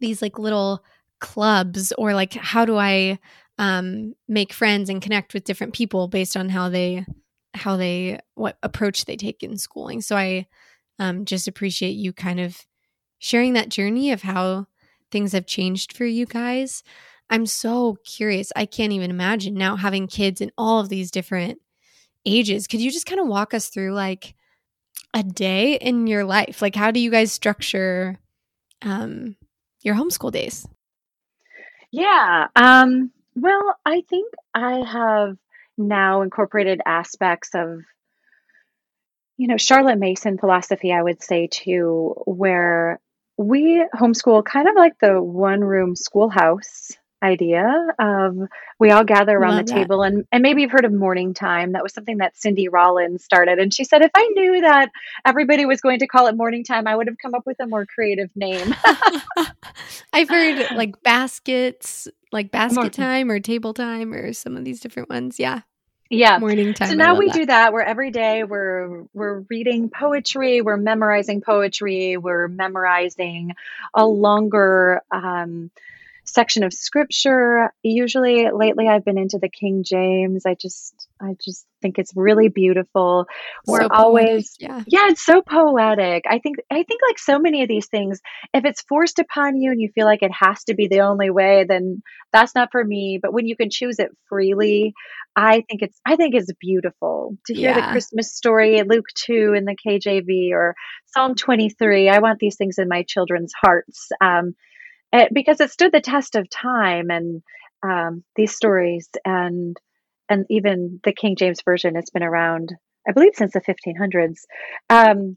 these like little clubs or like how do i um, make friends and connect with different people based on how they how they what approach they take in schooling. So I um, just appreciate you kind of sharing that journey of how things have changed for you guys. I'm so curious. I can't even imagine now having kids in all of these different ages. Could you just kind of walk us through like a day in your life? Like how do you guys structure um your homeschool days? Yeah. Um well, I think I have now incorporated aspects of, you know, Charlotte Mason philosophy, I would say too, where we homeschool kind of like the one room schoolhouse idea of we all gather around Love the that. table and, and maybe you've heard of morning time. That was something that cindy rollins started and she said if i knew that everybody was going to call it morning time i would have come up with a more creative name. I've heard like baskets like basket time or table time or some of these different ones. Yeah. Yeah. Morning time so now we that. do that. Where every day we're we're reading poetry we're memorizing poetry we're memorizing a longer um, section of scripture. Usually lately I've been into the King James. I just I just think it's really beautiful. We're so always yeah. yeah, it's so poetic. I think I think like so many of these things, if it's forced upon you and you feel like it has to be the only way, then that's not for me. But when you can choose it freely, I think it's I think it's beautiful to hear yeah. the Christmas story, Luke 2 in the KJV or Psalm 23. I want these things in my children's hearts. Um, it, because it stood the test of time and um, these stories and and even the King James version it's been around I believe since the 1500s um,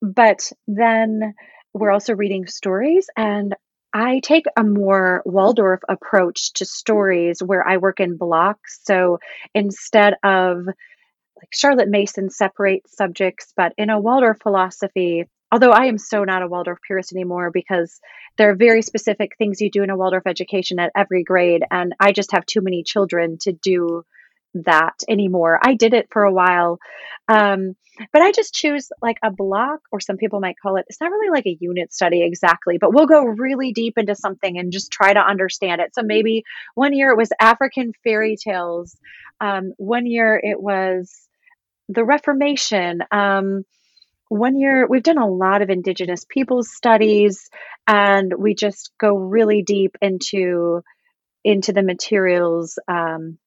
but then we're also reading stories and I take a more Waldorf approach to stories where I work in blocks. So instead of like Charlotte Mason separates subjects but in a Waldorf philosophy although I am so not a Waldorf purist anymore because there are very specific things you do in a Waldorf education at every grade. And I just have too many children to do that anymore. I did it for a while. Um, but I just choose like a block, or some people might call it, it's not really like a unit study exactly, but we'll go really deep into something and just try to understand it. So maybe one year it was African fairy tales, um, one year it was the Reformation. Um, one year we've done a lot of indigenous peoples studies and we just go really deep into into the materials um,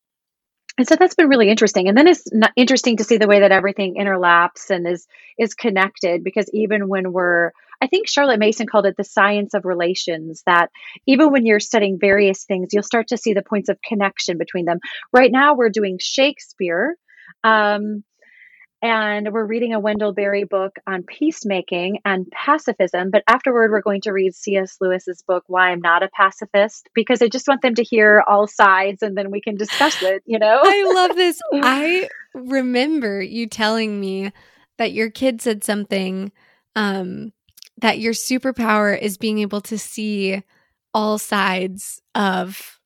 and so that's been really interesting. And then it's interesting to see the way that everything interlaps and is is connected because even when we're i think charlotte mason called it the science of relations that even when you're studying various things you'll start to see the points of connection between them. Right now we're doing shakespeare um, and we're reading a Wendell Berry book on peacemaking and pacifism. But afterward, we're going to read C.S. Lewis's book, Why I'm Not a Pacifist, because I just want them to hear all sides and then we can discuss it, you know? I love this. I remember you telling me that your kid said something um, that your superpower is being able to see all sides of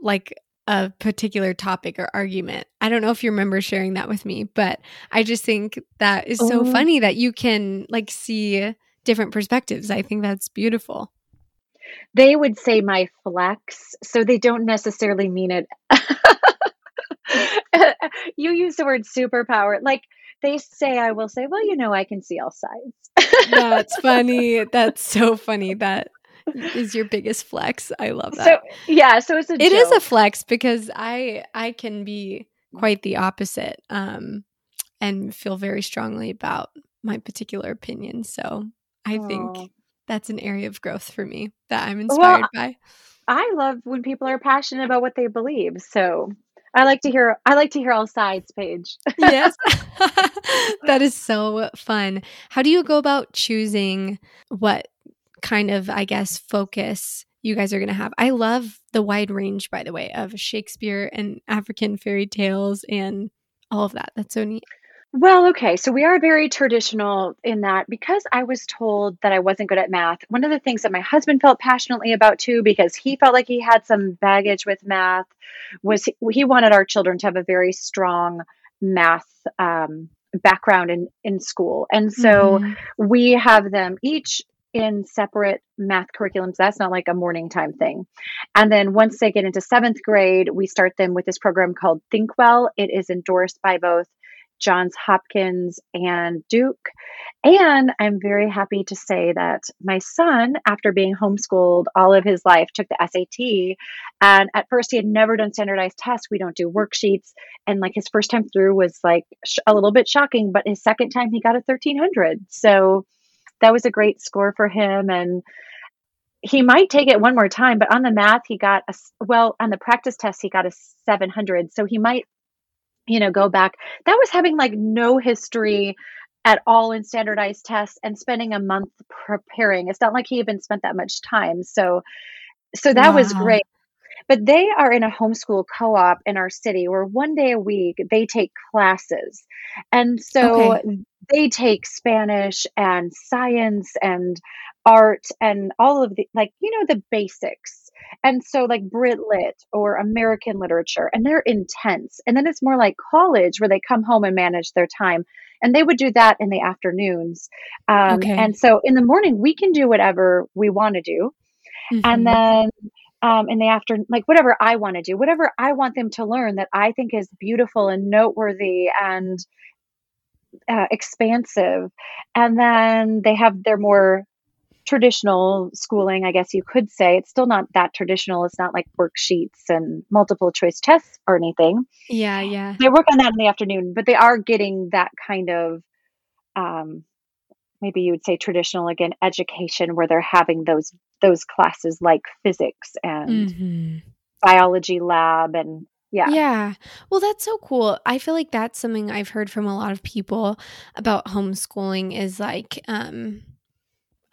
like a particular topic or argument. I don't know if you remember sharing that with me, but I just think that is so oh. funny that you can like see different perspectives. I think that's beautiful. They would say my flex, so they don't necessarily mean it. you use the word superpower. Like they say, I will say, well, you know, I can see all sides. That's funny. That's so funny that is your biggest flex. I love that. So yeah, so it's a It is a flex because I I can be quite the opposite um and feel very strongly about my particular opinion. So I Aww. think that's an area of growth for me that I'm inspired well, by. I love when people are passionate about what they believe. So I like to hear I like to hear all sides, Paige. yes. that is so fun. How do you go about choosing what kind of, I guess, focus you guys are going to have. I love the wide range, by the way, of Shakespeare and African fairy tales and all of that. That's so neat. Well, okay. So we are very traditional in that because I was told that I wasn't good at math. One of the things that my husband felt passionately about too, because he felt like he had some baggage with math, was he wanted our children to have a very strong math um, background in, in school. And so mm-hmm. we have them each in separate math curriculums. That's not like a morning time thing. And then once they get into seventh grade, we start them with this program called Thinkwell. It is endorsed by both Johns Hopkins and Duke. And I'm very happy to say that my son, after being homeschooled all of his life, took the SAT. And at first, he had never done standardized tests. We don't do worksheets. And like his first time through was like a little bit shocking, but his second time, he got a 1300. So that was a great score for him. And he might take it one more time, but on the math, he got a, well, on the practice test, he got a 700. So he might, you know, go back. That was having like no history at all in standardized tests and spending a month preparing. It's not like he even spent that much time. So, so that wow. was great. But they are in a homeschool co op in our city where one day a week they take classes. And so okay. they take Spanish and science and art and all of the, like, you know, the basics. And so, like Brit Lit or American literature, and they're intense. And then it's more like college where they come home and manage their time. And they would do that in the afternoons. Um, okay. And so in the morning, we can do whatever we want to do. Mm-hmm. And then um, in the afternoon, like whatever I want to do, whatever I want them to learn that I think is beautiful and noteworthy and uh, expansive. And then they have their more traditional schooling, I guess you could say. It's still not that traditional. It's not like worksheets and multiple choice tests or anything. Yeah, yeah. They work on that in the afternoon, but they are getting that kind of um, maybe you would say traditional again education where they're having those those classes like physics and mm-hmm. biology lab and yeah. Yeah. Well, that's so cool. I feel like that's something I've heard from a lot of people about homeschooling is like um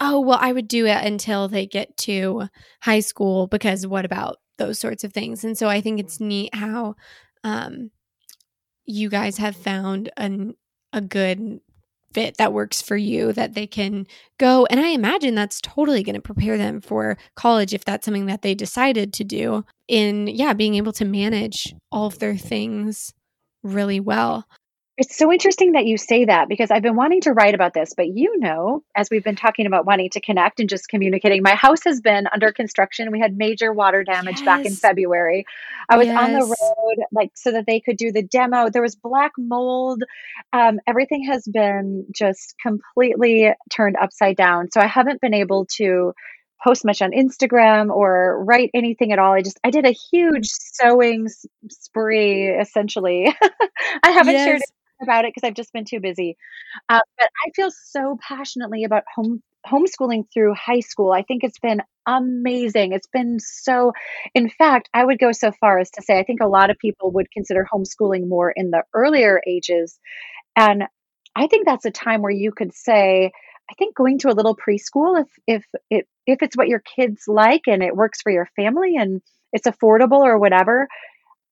oh, well, I would do it until they get to high school because what about those sorts of things? And so I think it's neat how um you guys have found an a good fit that works for you that they can go. And I imagine that's totally going to prepare them for college if that's something that they decided to do in, yeah, being able to manage all of their things really well. It's so interesting that you say that because I've been wanting to write about this, but you know, as we've been talking about wanting to connect and just communicating, my house has been under construction. We had major water damage yes. back in February. I was yes. on the road, like, so that they could do the demo. There was black mold. Um, everything has been just completely turned upside down. So I haven't been able to post much on Instagram or write anything at all. I just I did a huge sewing spree essentially. I haven't yes. shared about it because I've just been too busy. Uh, but I feel so passionately about home homeschooling through high school. I think it's been amazing. It's been so, in fact, I would go so far as to say I think a lot of people would consider homeschooling more in the earlier ages. And I think that's a time where you could say, I think going to a little preschool, if if it if it's what your kids like and it works for your family and it's affordable or whatever,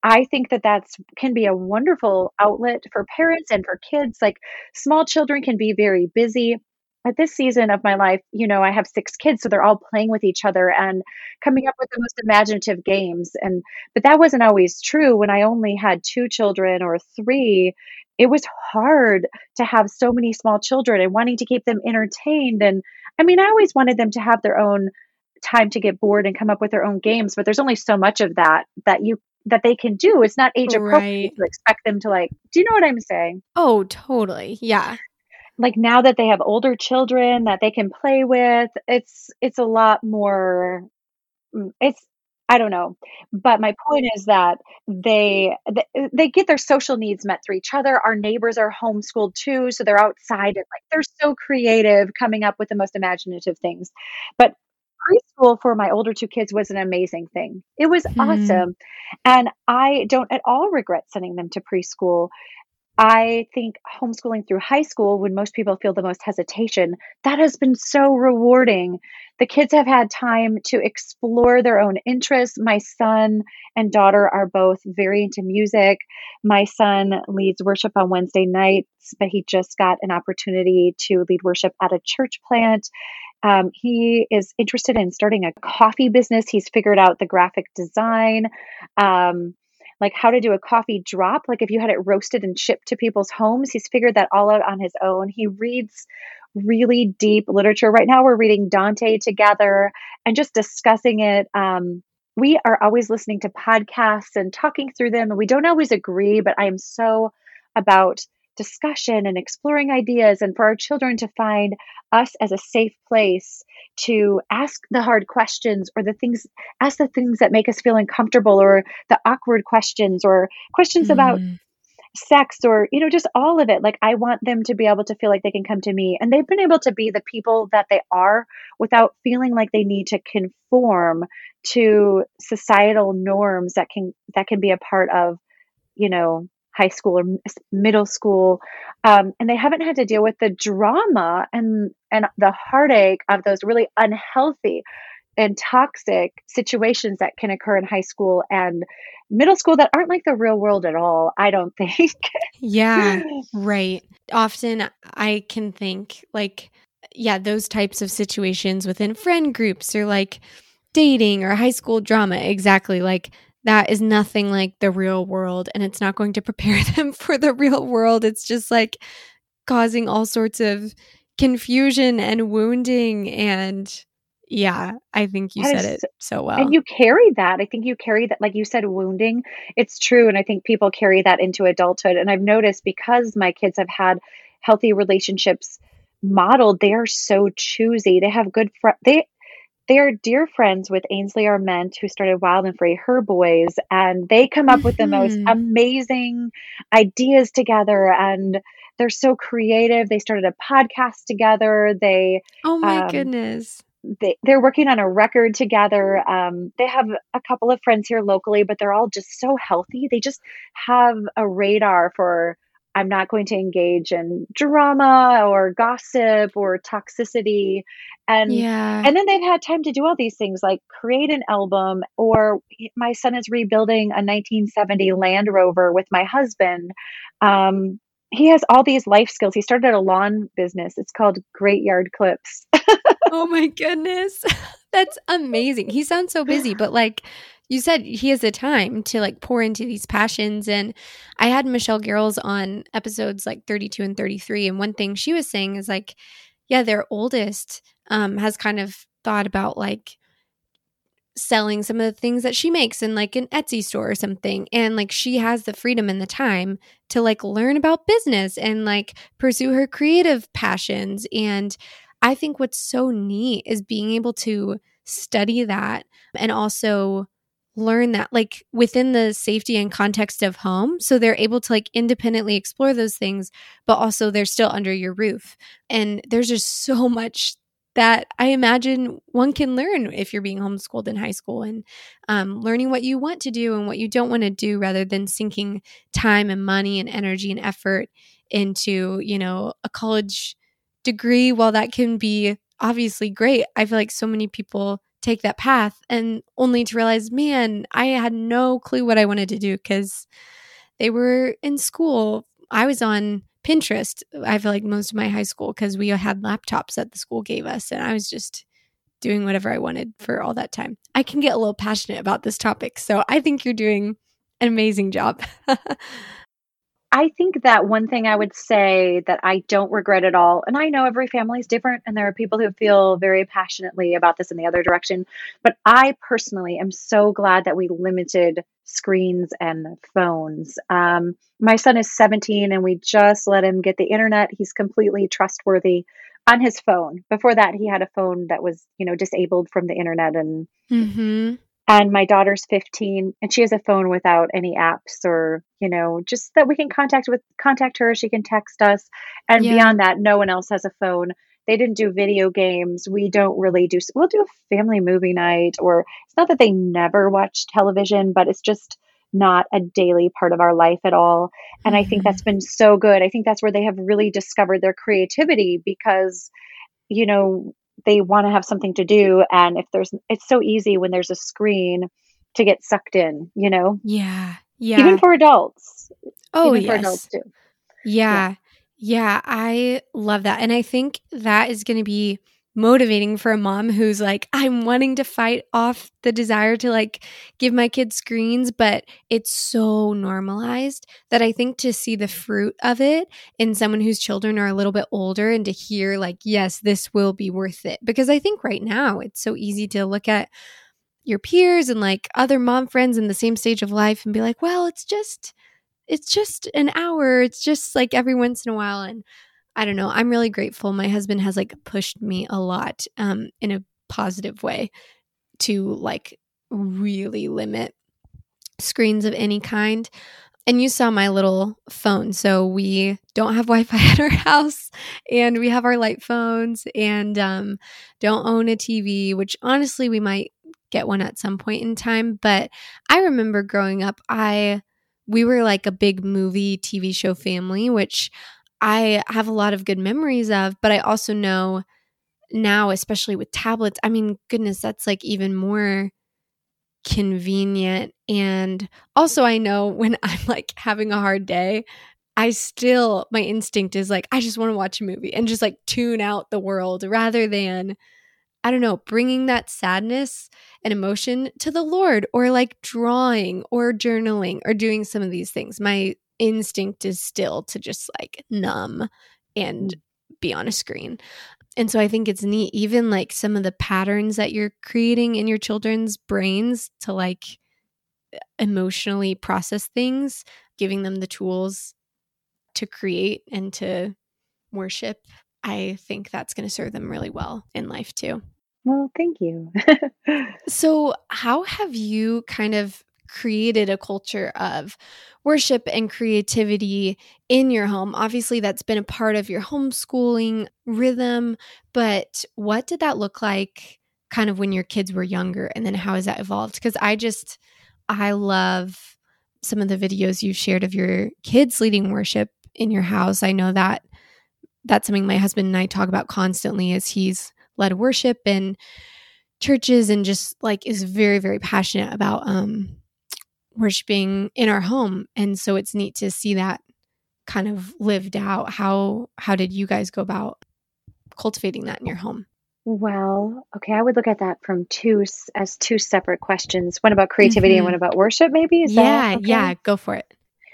I think that that's can be a wonderful outlet for parents and for kids. Like small children can be very busy. At this season of my life, you know, I have six kids, so they're all playing with each other and coming up with the most imaginative games. And but that wasn't always true when I only had two children or three. It was hard to have so many small children and wanting to keep them entertained. And I mean, I always wanted them to have their own time to get bored and come up with their own games but there's only so much of that that you that they can do. It's not age appropriate right. to expect them to like. Do you know what I'm saying? Oh, totally. Yeah. Like now that they have older children that they can play with, it's it's a lot more. Mm, it's I don't know, but my point is that they they get their social needs met through each other. Our neighbors are homeschooled too, so they're outside and like they're so creative, coming up with the most imaginative things. But preschool for my older two kids was an amazing thing. It was mm-hmm. awesome. And I don't at all regret sending them to preschool. I think homeschooling through high school, when most people feel the most hesitation, that has been so rewarding. The kids have had time to explore their own interests. My son and daughter are both very into music. My son leads worship on Wednesday nights, but he just got an opportunity to lead worship at a church plant. Um, he is interested in starting a coffee business. He's figured out the graphic design, um, like how to do a coffee drop. Like if you had it roasted and shipped to people's homes, he's figured that all out on his own. He reads really deep literature. Right now, we're reading Dante together and just discussing it. Um, we are always listening to podcasts and talking through them, and we don't always agree, but I am so about discussion and exploring ideas and for our children to find us as a safe place to ask the hard questions or the things ask the things that make us feel uncomfortable or the awkward questions or questions mm. about sex or you know just all of it like i want them to be able to feel like they can come to me and they've been able to be the people that they are without feeling like they need to conform to societal norms that can that can be a part of you know high school or middle school um, and they haven't had to deal with the drama and and the heartache of those really unhealthy and toxic situations that can occur in high school and middle school that aren't like the real world at all i don't think. Yeah right. Often i can think like yeah those types of situations within friend groups or like dating or high school drama exactly like that is nothing like the real world and it's not going to prepare them for the real world. It's just like causing all sorts of confusion and wounding and yeah, I think you said it so well. And you carry that. I think you carry that, like you said, wounding. It's true. And I think people carry that into adulthood. And I've noticed because my kids have had healthy relationships modeled, they are so choosy. They have good, fr- they, they are dear friends with Ainsley Arment, who started Wild and Free, her boys, and they come up mm-hmm. with the most mm-hmm. amazing ideas together. And they're so creative. They started a podcast together. They oh my um, goodness. They, they're working on a record together. Um, they have a couple of friends here locally, but they're all just so healthy. They just have a radar for I'm not going to engage in drama or gossip or toxicity. And yeah. and then they've had time to do all these things like create an album or my son is rebuilding a 1970 Land Rover with my husband. Um, he has all these life skills. He started a lawn business. It's called Great Yard Clips. oh my goodness. That's amazing. He sounds so busy, but like you said, he has the time to like pour into these passions. And I had Michelle Garrels on episodes like 32 and 33. And one thing she was saying is like, yeah, their oldest um, has kind of thought about like selling some of the things that she makes in like an Etsy store or something. And like she has the freedom and the time to like learn about business and like pursue her creative passions. And I think what's so neat is being able to study that and also learn that like within the safety and context of home so they're able to like independently explore those things but also they're still under your roof and there's just so much that I imagine one can learn if you're being homeschooled in high school and um, learning what you want to do and what you don't want to do rather than sinking time and money and energy and effort into, you know, a college degree. While that can be obviously great, I feel like so many people take that path and only to realize, man, I had no clue what I wanted to do because they were in school. I was on Pinterest, I feel like most of my high school because we had laptops that the school gave us. And I was just doing whatever I wanted for all that time. I can get a little passionate about this topic. So I think you're doing an amazing job. I think that one thing I would say that I don't regret at all, and I know every family is different, and there are people who feel very passionately about this in the other direction, but I personally am so glad that we limited screens and phones. Um, my son is 17, and we just let him get the internet. He's completely trustworthy on his phone. Before that, he had a phone that was, you know, disabled from the internet and. Mm-hmm and my daughter's 15 and she has a phone without any apps or you know just that we can contact with contact her she can text us and yeah. beyond that no one else has a phone they didn't do video games we don't really do we'll do a family movie night or it's not that they never watch television but it's just not a daily part of our life at all and mm-hmm. i think that's mm-hmm. been so good i think that's where they have really discovered their creativity because you know they want to have something to do and if there's it's so easy when there's a screen to get sucked in you know yeah yeah even for adults oh even yes. for adults too yeah. yeah yeah i love that and i think that is going to be motivating for a mom who's like, I'm wanting to fight off the desire to like give my kids screens, but it's so normalized that I think to see the fruit of it in someone whose children are a little bit older and to hear, like, yes, this will be worth it. Because I think right now it's so easy to look at your peers and like other mom friends in the same stage of life and be like, well, it's just. It's just an hour. It's just like every once in a while. And I don't know. I'm really grateful. My husband has like pushed me a lot um, in a positive way to like really limit screens of any kind. And you saw my little phone. So we don't have Wi Fi at our house and we have our light phones and um, don't own a TV, which honestly, we might get one at some point in time. But I remember growing up, I we were like a big movie TV show family, which I have a lot of good memories of, but I also know now, especially with tablets, I mean, goodness, that's like even more convenient. And also, I know when I'm like having a hard day, I still, my instinct is like, I just want to watch a movie and just like tune out the world rather than, I don't know, bringing that sadness and emotion to the Lord or like drawing or journaling or doing some of these things. My instinct is still to just like numb and mm. be on a screen. And so I think it's neat, even like some of the patterns that you're creating in your children's brains to like emotionally process things, giving them the tools to create and to worship. I think that's going to serve them really well in life too. Well, thank you. so, how have you kind of created a culture of worship and creativity in your home. Obviously, that's been a part of your homeschooling rhythm, but what did that look like kind of when your kids were younger? And then how has that evolved? Because I just, I love some of the videos you've shared of your kids leading worship in your house. I know that that's something my husband and I talk about constantly as he's led worship and churches and just like is very very passionate about um worshiping in our home. And so it's neat to see that kind of lived out how how did you guys go about cultivating that in your home well okay i would look at that from two as two separate questions one about creativity mm-hmm. and one about worship maybe Is yeah okay? yeah go for it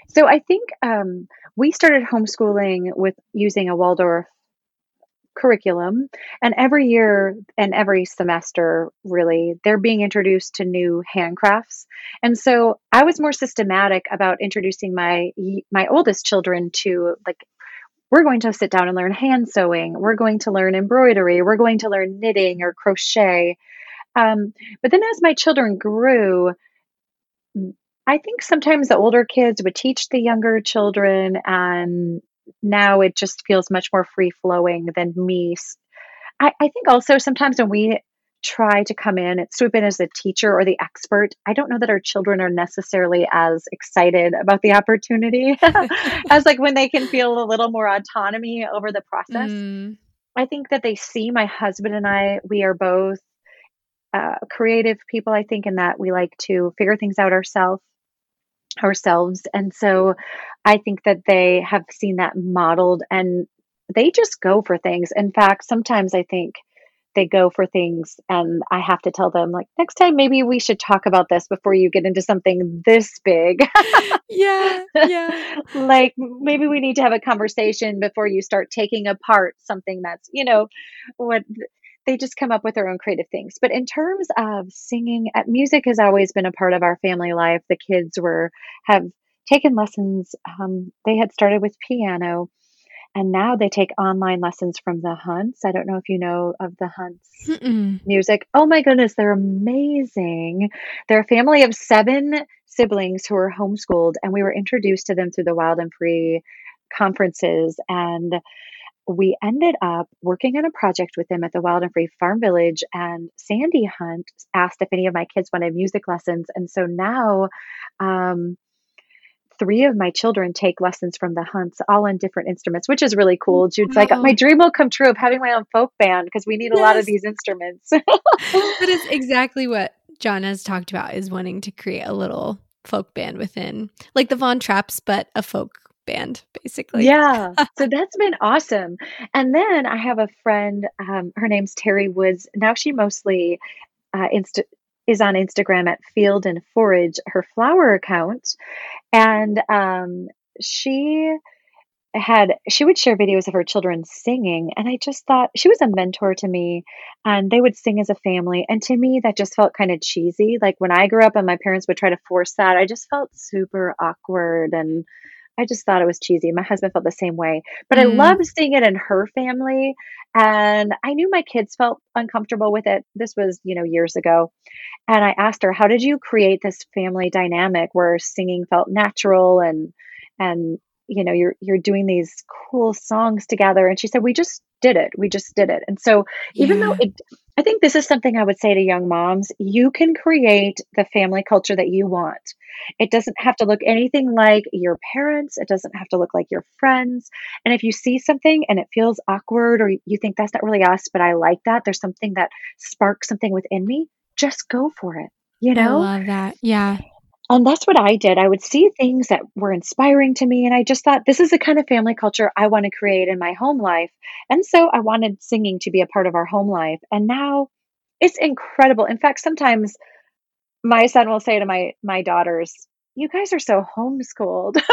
so i think um, we started homeschooling with using a waldorf curriculum and every year and every semester really they're being introduced to new handcrafts. And so i was more systematic about introducing my my oldest children to like we're going to sit down and learn hand sewing we're going to learn embroidery we're going to learn knitting or crochet. Um, but then as my children grew I think sometimes the older kids would teach the younger children, and now it just feels much more free flowing than me. I, I think also sometimes when we try to come in and swoop in as a teacher or the expert, I don't know that our children are necessarily as excited about the opportunity as like when they can feel a little more autonomy over the process. Mm. I think that they see my husband and I, we are both uh, creative people, I think, in that we like to figure things out ourselves ourselves. And so I think that they have seen that modeled and they just go for things. In fact, sometimes I think they go for things and I have to tell them like next time maybe we should talk about this before you get into something this big. yeah. Yeah. like maybe we need to have a conversation before you start taking apart something that's, you know, what they just come up with their own creative things. But in terms of singing, uh, music has always been a part of our family life. The kids were have taken lessons. Um, they had started with piano, and now they take online lessons from the Hunts. I don't know if you know of the Hunts Mm-mm. music. Oh my goodness, they're amazing. They're a family of seven siblings who are homeschooled, and we were introduced to them through the Wild and Free conferences and we ended up working on a project with them at the Wild and Free Farm Village. And Sandy Hunt asked if any of my kids wanted music lessons. And so now, um, three of my children take lessons from the Hunts, all on different instruments, which is really cool. Jude's like, my dream will come true of having my own folk band because we need a lot of these instruments. that is exactly what John has talked about is wanting to create a little folk band within, like the Von Trapps, but a folk band basically. Yeah. So that's been awesome. And then i have a friend um, her name's terry woods. Now she mostly uh, insta- is on instagram at field and forage her flower account and um, she had she would share videos of her children singing and i just thought she was a mentor to me and they would sing as a family. And to me that just felt kind of cheesy. Like when i grew up and my parents would try to force that i just felt super awkward and I just thought it was cheesy. My husband felt the same way. But mm. I loved seeing it in her family. And I knew my kids felt uncomfortable with it. This was, you know, years ago. And I asked her, how did you create this family dynamic where singing felt natural and and you know you're you're doing these cool songs together and she said we just did it we just did it and so even yeah. though it i think this is something i would say to young moms you can create the family culture that you want it doesn't have to look anything like your parents it doesn't have to look like your friends and if you see something and it feels awkward or you think that's not really us but i like that there's something that sparks something within me just go for it you know i love that yeah and that's what I did. I would see things that were inspiring to me. And I just thought, this is the kind of family culture I want to create in my home life. And so I wanted singing to be a part of our home life. And now it's incredible. In fact, sometimes my son will say to my, my daughters, You guys are so homeschooled.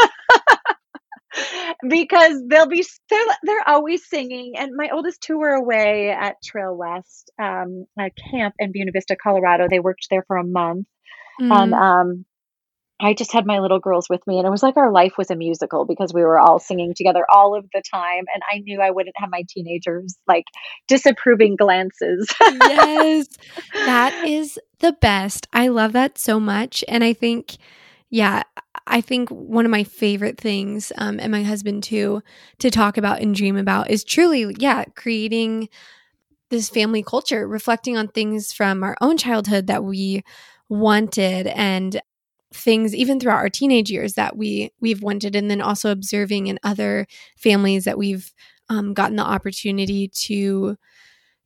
because they'll be they're, they're always singing and my oldest two were away at trail west um, a camp in buena vista colorado they worked there for a month mm. and um, I just had my little girls with me, and it was like our life was a musical because we were all singing together all of the time. And I knew I wouldn't have my teenagers like disapproving glances. yes, that is the best. I love that so much. And I think, yeah, I think one of my favorite things, um, and my husband too, to talk about and dream about is truly, yeah, creating this family culture, reflecting on things from our own childhood that we wanted and things even throughout our teenage years that we we've wanted and then also observing in other families that we've um, gotten the opportunity to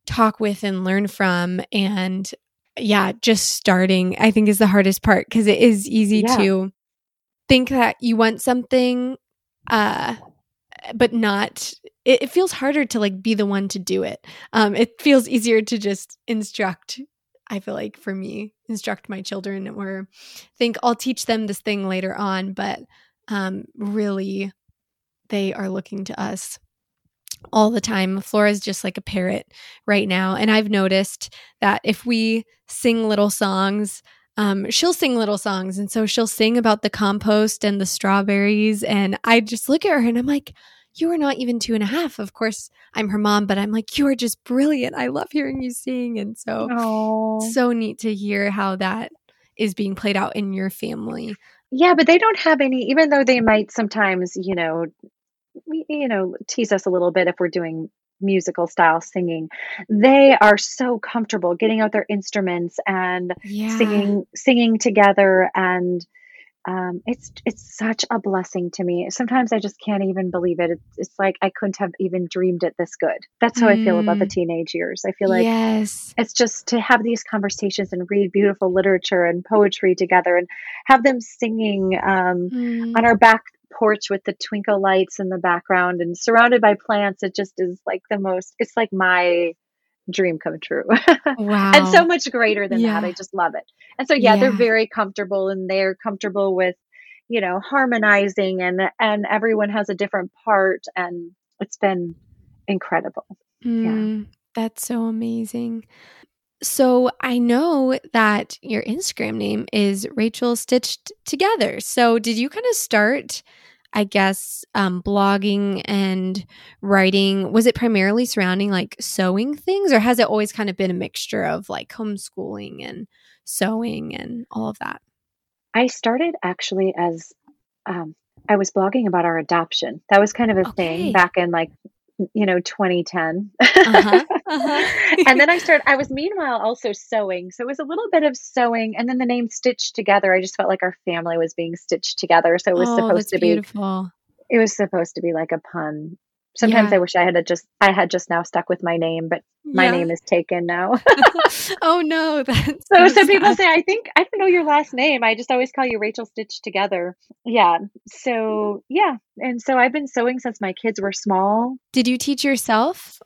talk with and learn from and yeah just starting i think is the hardest part because it is easy yeah. to think that you want something uh but not it, it, feels harder to like be the one to do it um it feels easier to just instruct i feel like for me instruct my children or think i'll teach them this thing later on but um really they are looking to us all the time. Flora's just like a parrot right now. And I've noticed that if we sing little songs, um, she'll sing little songs. And so she'll sing about the compost and the strawberries. And I just look at her and I'm like, you are not even two and a half. Of course, I'm her mom, but I'm like, you are just brilliant. I love hearing you sing. And so, Aww. so neat to hear how that is being played out in your family. Yeah, but they don't have any, even though they might sometimes, you know, you know, tease us a little bit if we're doing musical style singing they are so comfortable getting out their instruments and yeah. singing singing together and um, it's it's such a blessing to me. Sometimes I just can't even believe it. It's, it's like I couldn't have even dreamed it this good. That's how mm. I feel about the mm. teenage years. I feel like yes. it's just to have these conversations and read beautiful literature and poetry together and have them singing um, mm. on our back porch with the twinkle lights in the background and surrounded by plants. It just is like the most. It's like my dream come true. Wow. and so much greater than yeah. that. I just love it. And so yeah, yeah, they're very comfortable and they're comfortable with, you know, harmonizing and and everyone has a different part and it's been incredible. Mm, yeah. That's so amazing. So I know that your Instagram name is Rachel Stitched Together. So did you kind of start I guess, um, blogging and writing, was it primarily surrounding like sewing things, or has it always kind of been a mixture of like homeschooling and sewing and all of that? I started actually as um, I was blogging about our adoption. That was kind of a okay. thing back in like you know 2010 uh-huh. Uh-huh. and then i started i was meanwhile also sewing so it was a little bit of sewing and then the name stitched together i just felt like our family was being stitched together so it was oh, supposed to be beautiful it was supposed to be like a pun Sometimes yeah. I wish I had just I had just now stuck with my name, but my yeah. name is taken now. oh no, that's so. So some people say, I think I don't know your last name. I just always call you Rachel Stitch Together. Yeah. So yeah, and so I've been sewing since my kids were small. Did you teach yourself?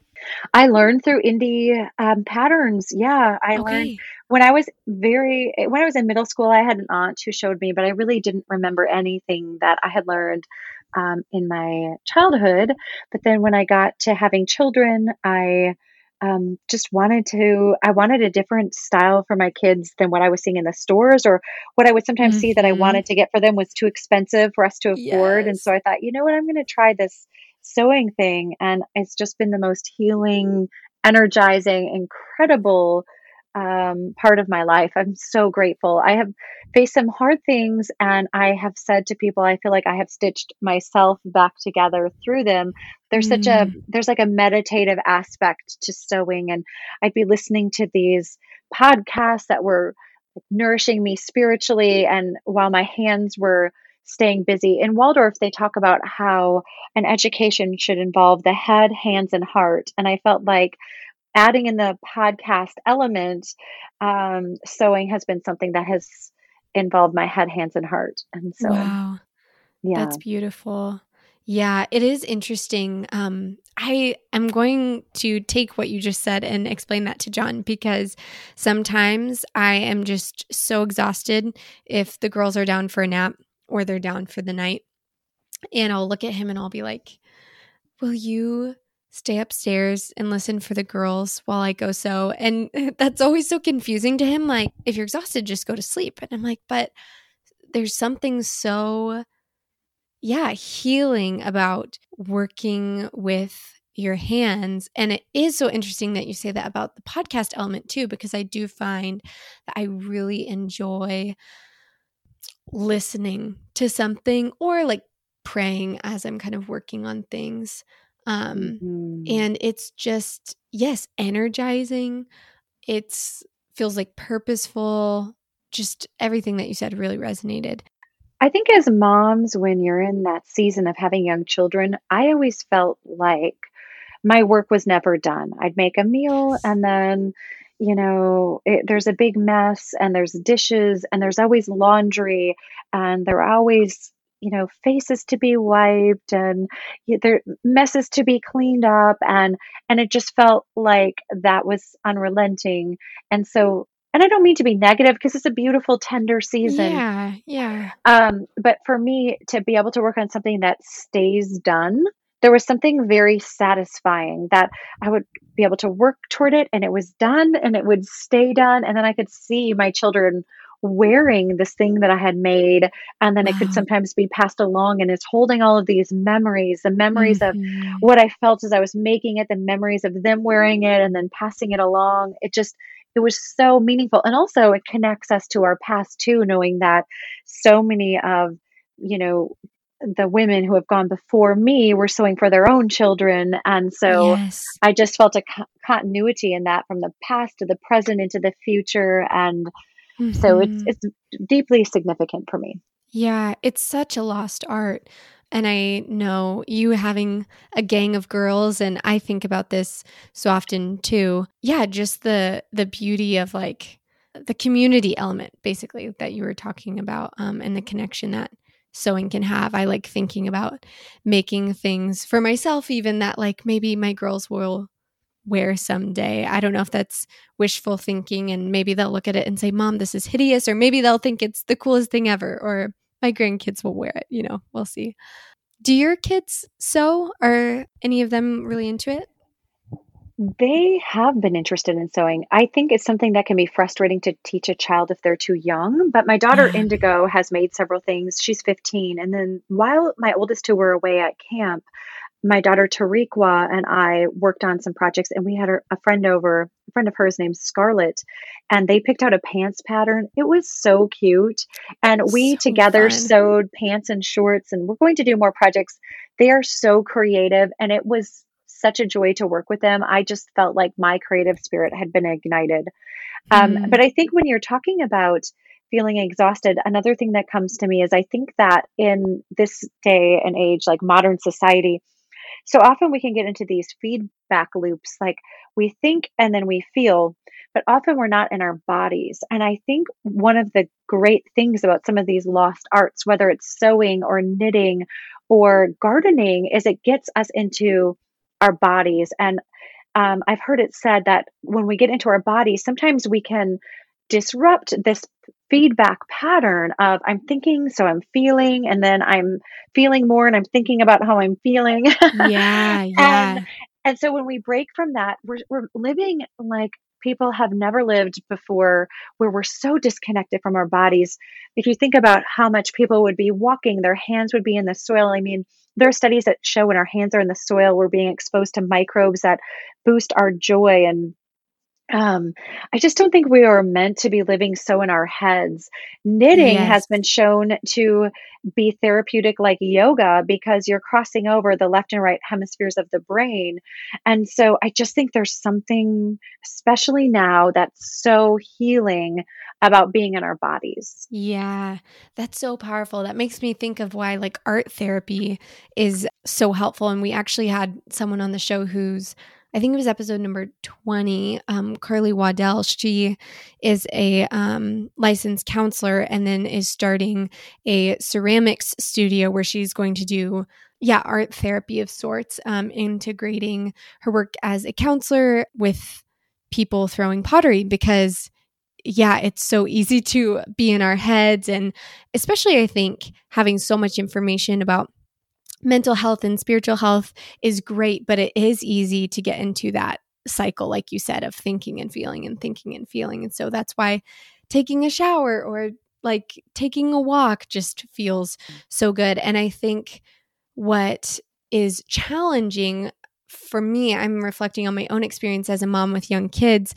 I learned through indie um, patterns. Yeah, I okay. learned when I was very when I was in middle school. I had an aunt who showed me, but I really didn't remember anything that I had learned um, in my childhood. But then when I got to having children, I um, just wanted to, I wanted a different style for my kids than what I was seeing in the stores or what I would sometimes mm-hmm. see that I mm-hmm. wanted to get for them was too expensive for us to afford. Yes. And so I thought, you know what, I'm going to try this sewing thing. And it's just been the most healing, energizing, incredible um, part of my life. I'm so grateful. I have faced some hard things, and I have said to people, I feel like I have stitched myself back together through them. There's mm. such a mm. there's like a meditative aspect to sewing, and I'd be listening to these podcasts that were nourishing me spiritually, and while my hands were staying busy. In Waldorf, they talk about how an education should involve the head, hands, and heart. And I felt like adding in the podcast element, um, sewing has been something that has involved my head, hands, and heart. And so, wow, yeah, that's beautiful. Yeah, it is interesting. Um, I am going to take what you just said and explain that to John because sometimes I am just so exhausted if the girls are down for a nap or they're down for the night. And I'll look at him and I'll be like, Will you stay upstairs and listen for the girls while I go sew. And that's always so confusing to him. Like, if you're exhausted, just go to sleep. And I'm like, but there's something so, yeah, healing about working with your hands. And it is so interesting that you say that about the podcast element too, because I do find that I really enjoy listening to something or like praying as I'm kind of working on things. Um, mm-hmm. And it's just, yes, energizing. It's feels like purposeful. Just everything that you said really resonated. I think as moms, when you're in that season of having young children, I always felt like my work was never done. I'd make a meal and then, you know, it, there's a big mess and there's dishes and there's always laundry and there are always you know faces to be wiped and their messes to be cleaned up and and it just felt like that was unrelenting and so and I don't mean to be negative because it's a beautiful tender season. Yeah, yeah. Um, but for me to be able to work on something that stays done, there was something very satisfying that I would be able to work toward it and it was done and it would stay done and then I could see my children wearing this thing that I had made. And then wow. it could sometimes be passed along and it's holding all of these memories, the memories mm-hmm. of what I felt as I was making it, the memories of them wearing it and then passing it along. It just, it was so meaningful. And also it connects us to our past too, knowing that so many of, you know, the women who have gone before me were sewing for their own children. And so yes. I just felt a co- continuity in that from the past to the present into the future. And Mm-hmm. So it's mm-hmm. it's deeply significant for me. Yeah, it's such a lost art. And I know you having a gang of girls and I think about this so often too. Yeah, just the the beauty of like the community element basically that you were talking about um, and the connection that sewing can have. I like thinking about making things for myself even that like maybe my girls will wear someday. I don't know if that's wishful thinking and maybe they'll look at it and say, Mom, this is hideous, or maybe they'll think it's the coolest thing ever, or my grandkids will wear it. You know, we'll see. Do your kids sew? Are any of them really into it? They have been interested in sewing. I think it's something that can be frustrating to teach a child if they're too young. But my daughter. Indigo has made several things. She's 15. And then while my oldest two were away at camp, my daughter Tariqua and I worked on some projects, and we had a friend over, a friend of hers named Scarlett, and they picked out a pants pattern. It was so cute, and we so together fun. sewed pants and shorts, and we're going to do more projects. They are so creative, and it was such a joy to work with them. I just felt like my creative spirit had been ignited. Um, mm. But I think when you're talking about feeling exhausted, another thing that comes to me is I think that in this day and age, like modern society, so often we can get into these feedback loops like we think and then we feel, but often we're not in our bodies. And I think one of the great things about some of these lost arts, whether it's sewing or knitting or gardening, is it gets us into our bodies. And um, I've heard it said that when we get into our bodies, sometimes we can disrupt this feedback pattern of I'm thinking, so I'm feeling, and then I'm feeling more and I'm thinking about how I'm feeling. Yeah, yeah. and, and so when we break from that, we're, we're living like people have never lived before where we're so disconnected from our bodies. If you think about how much people would be walking, their hands would be in the soil. I mean, there are studies that show when our hands are in the soil, we're being exposed to microbes that boost our joy and um, I just don't think we are meant to be living so in our heads. Knitting yes. has been shown to be therapeutic like yoga because you're crossing over the left and right hemispheres of the brain. And so I just think there's something, especially now, that's so healing about being in our bodies. Yeah, that's so powerful. That makes me think of why like art therapy is so helpful. And we actually had someone on the show who's I think it was episode number 20, um, Carly Waddell. She is a um, licensed counselor and then is starting a ceramics studio where she's going to do, yeah, art therapy of sorts, um, integrating her work as a counselor with people throwing pottery because yeah, it's so easy to be in our heads. And especially, I think, having so much information about mental health and spiritual health is great, but it is easy to get into that cycle, like you said, of thinking and feeling and thinking and feeling. And so that's why taking a shower or like taking a walk just feels so good. And I think what is challenging for me, I'm reflecting on my own experience as a mom with young kids.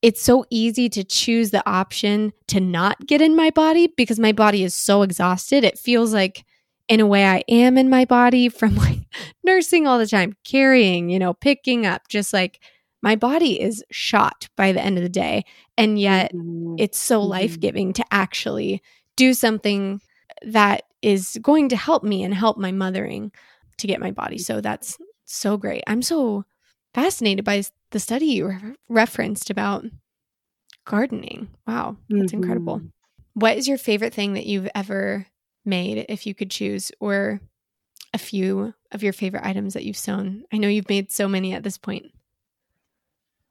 It's so easy to choose the option to not get in my body because my body is so exhausted. It feels like in a way I am in my body from like nursing all the time, carrying, you know, picking up, just like my body is shot by the end of the day. And yet mm-hmm. it's so mm-hmm. life giving to actually do something that is going to help me and help my mothering to get my body. So that's so great. I'm so fascinated by the study you re- referenced about gardening. Wow, that's mm-hmm. incredible. What is your favorite thing that you've ever made if you could choose, or a few of your favorite items that you've sewn? I know you've made so many at this point.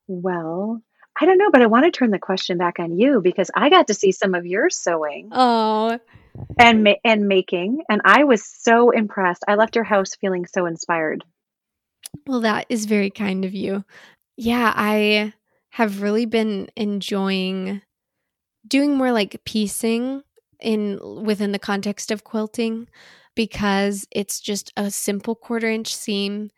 Well, I don't know, but I want to turn the question back on you because I got to see some of your sewing. Oh, and ma- and making, and I was so impressed. I left your house feeling so inspired. Well, that is very kind of you. Yeah, I have really been enjoying doing more like piecing in within the context of quilting because it's just a simple quarter inch seam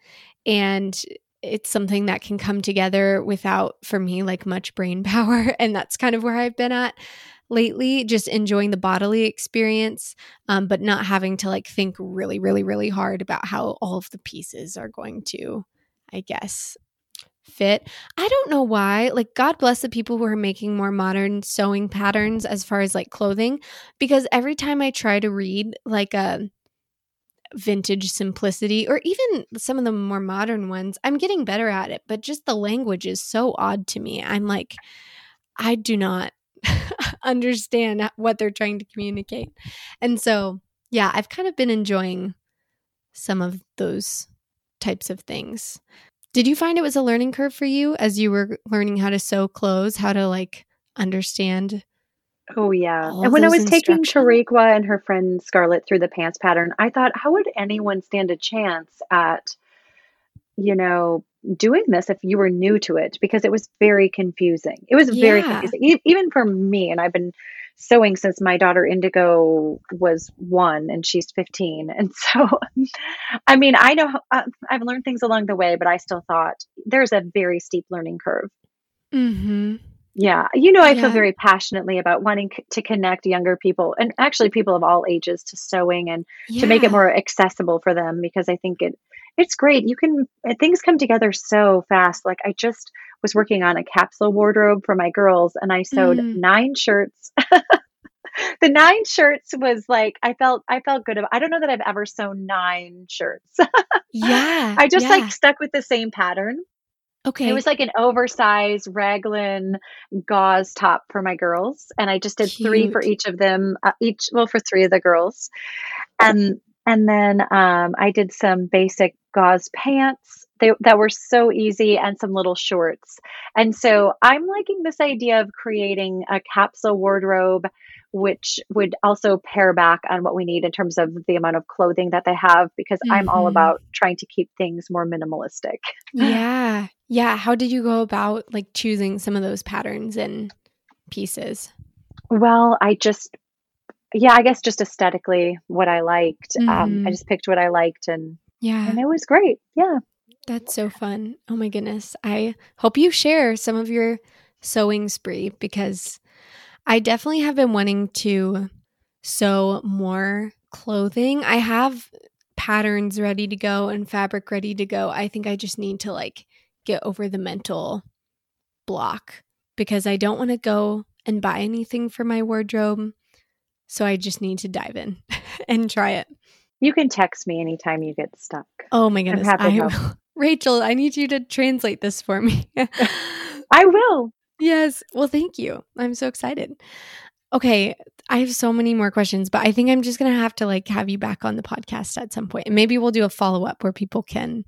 and it's something that can come together without for me like much brain power. And that's kind of where I've been at lately just enjoying the bodily experience um, but not having to like think really really really hard about how all of the pieces are going to i guess fit i don't know why like god bless the people who are making more modern sewing patterns as far as like clothing because every time i try to read like a vintage simplicity or even some of the more modern ones i'm getting better at it but just the language is so odd to me i'm like i do not understand what they're trying to communicate. And so, yeah, I've kind of been enjoying some of those types of things. Did you find it was a learning curve for you as you were learning how to sew clothes, how to like understand? Oh yeah. And when I was taking Tariqua and her friend Scarlett through the pants pattern, I thought, how would anyone stand a chance at, you know, doing this if you were new to it because it was very confusing. It was very yeah. confusing, e- even for me. And I've been sewing since my daughter Indigo was one and she's 15. And so, I mean, I know uh, I've learned things along the way, but I still thought there's a very steep learning curve. Mm-hmm. Yeah. You know, I yeah. feel very passionately about wanting c- to connect younger people and actually people of all ages to sewing and yeah. to make it more accessible for them because I think it it's great. You can things come together so fast. Like I just was working on a capsule wardrobe for my girls and I sewed mm. nine shirts. the nine shirts was like I felt I felt good about I don't know that I've ever sewn nine shirts. yeah. I just yeah. like stuck with the same pattern. Okay. It was like an oversized raglan gauze top for my girls and I just did Cute. 3 for each of them uh, each well for 3 of the girls. And and then um, I did some basic gauze pants they, that were so easy and some little shorts. And so I'm liking this idea of creating a capsule wardrobe, which would also pare back on what we need in terms of the amount of clothing that they have, because mm-hmm. I'm all mm-hmm. about trying to keep things more minimalistic. Yeah. Yeah. How did you go about like choosing some of those patterns and pieces? Well, I just yeah, I guess just aesthetically what I liked. Mm-hmm. Um, I mm-hmm. just picked what I liked and yeah, and it was great. Yeah, that's so fun. Oh my goodness, I hope you share some of your sewing spree because I definitely have been wanting to sew more clothing. I have patterns ready to go and fabric ready to go. I think I just need to like get over the mental block because I don't want to go and buy anything for my wardrobe so I just need to dive in and try it. You can text me anytime you get stuck. Oh my goodness. I will. Rachel, I need you to translate this for me. I will. Yes. Well, thank you. I'm so excited. Okay, I have so many more questions, but I think I'm just going to have to like have you back on the podcast at some point. And maybe we'll do a follow-up where people can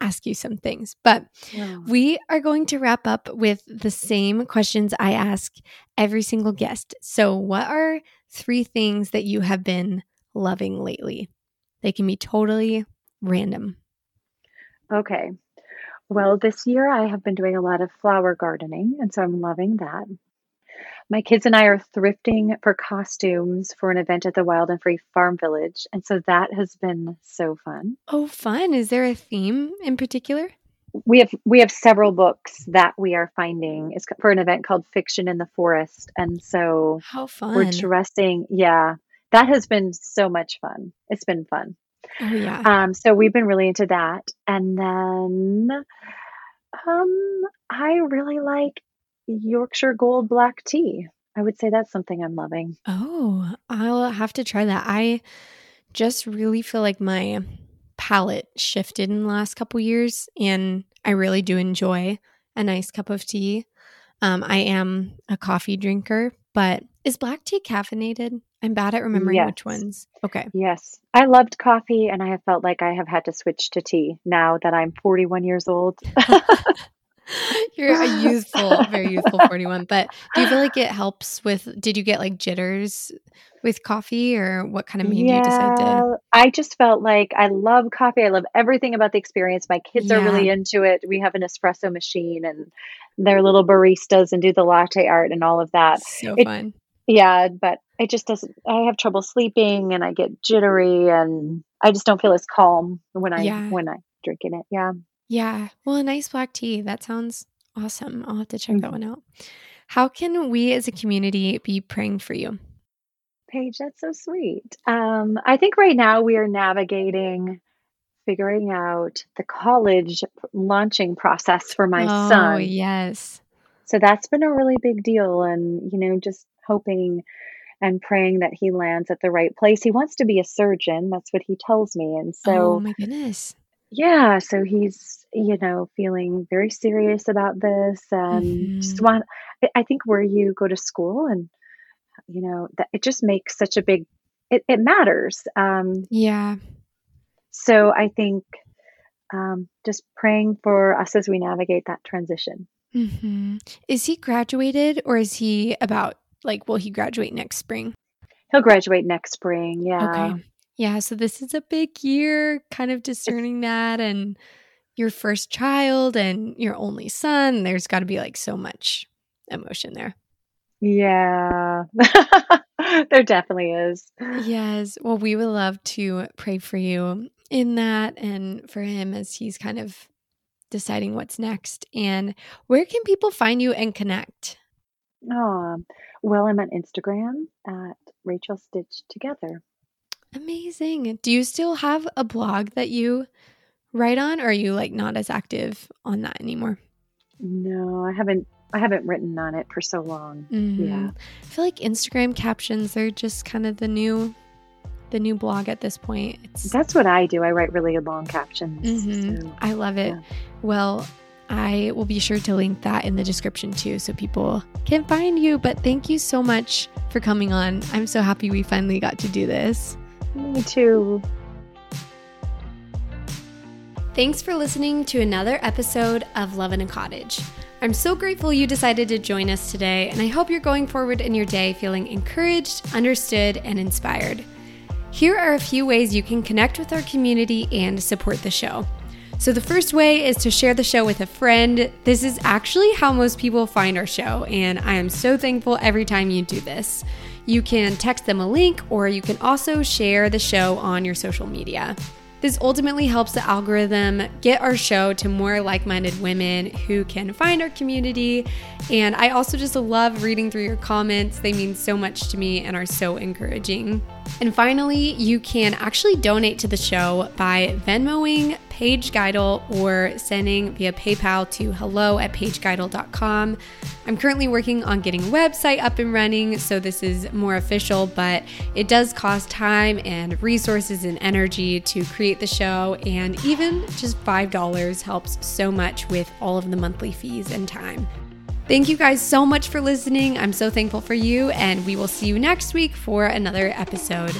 ask you some things. But yeah. we are going to wrap up with the same questions I ask every single guest. So, what are three things that you have been loving lately? They can be totally random. Okay. Well, this year I have been doing a lot of flower gardening, and so I'm loving that. My kids and I are thrifting for costumes for an event at the Wild and Free Farm Village. And so that has been so fun. Oh, fun. Is there a theme in particular? We have we have several books that we are finding. It's for an event called Fiction in the Forest. And so How fun. We're dressing. Yeah. That has been so much fun. It's been fun. Oh yeah. Um so we've been really into that. And then um I really like Yorkshire Gold Black Tea. I would say that's something I'm loving. Oh, I'll have to try that. I just really feel like my palate shifted in the last couple years and I really do enjoy a nice cup of tea. Um, I am a coffee drinker, but is black tea caffeinated? I'm bad at remembering yes. which ones. Okay. Yes. I loved coffee and I have felt like I have had to switch to tea now that I'm 41 years old. You're a youthful, very youthful 41. But do you feel like it helps with, did you get like jitters with coffee or what kind of made yeah, you decide to? I just felt like I love coffee. I love everything about the experience. My kids yeah. are really into it. We have an espresso machine and they're little baristas and do the latte art and all of that. So it, fun. Yeah, but it just doesn't, I have trouble sleeping and I get jittery and I just don't feel as calm when I, yeah. when I drinking it. Yeah. Yeah. Well, a nice black tea. That sounds awesome. I'll have to check mm-hmm. that one out. How can we as a community be praying for you? Paige, that's so sweet. Um, I think right now we are navigating figuring out the college launching process for my oh, son. yes. So that's been a really big deal. And, you know, just hoping and praying that he lands at the right place. He wants to be a surgeon. That's what he tells me. And so, oh my goodness. Yeah, so he's, you know, feeling very serious about this and mm-hmm. just want I think where you go to school and you know, that it just makes such a big it, it matters. Um yeah. So I think um just praying for us as we navigate that transition. Mm-hmm. Is he graduated or is he about like will he graduate next spring? He'll graduate next spring. Yeah. Okay. Yeah, so this is a big year, kind of discerning that and your first child and your only son. There's got to be like so much emotion there. Yeah, there definitely is. Yes. Well, we would love to pray for you in that and for him as he's kind of deciding what's next. And where can people find you and connect? Oh, well, I'm on Instagram at Rachel Stitch Together. Amazing. Do you still have a blog that you write on or are you like not as active on that anymore? No, I haven't I haven't written on it for so long. Mm-hmm. Yeah. I feel like Instagram captions are just kind of the new the new blog at this point. It's That's what I do. I write really long captions. Mm-hmm. So, I love it. Yeah. Well, I will be sure to link that in the description too so people can find you. But thank you so much for coming on. I'm so happy we finally got to do this. Me too. Thanks for listening to another episode of Love in a Cottage. I'm so grateful you decided to join us today, and I hope you're going forward in your day feeling encouraged, understood, and inspired. Here are a few ways you can connect with our community and support the show. So, the first way is to share the show with a friend. This is actually how most people find our show, and I am so thankful every time you do this. You can text them a link, or you can also share the show on your social media. This ultimately helps the algorithm get our show to more like minded women who can find our community. And I also just love reading through your comments. They mean so much to me and are so encouraging. And finally, you can actually donate to the show by Venmoing Paige or sending via PayPal to hello at paigegeidel.com. I'm currently working on getting a website up and running, so this is more official, but it does cost time and resources and energy to create the show, and even just $5 helps so much with all of the monthly fees and time. Thank you guys so much for listening. I'm so thankful for you, and we will see you next week for another episode.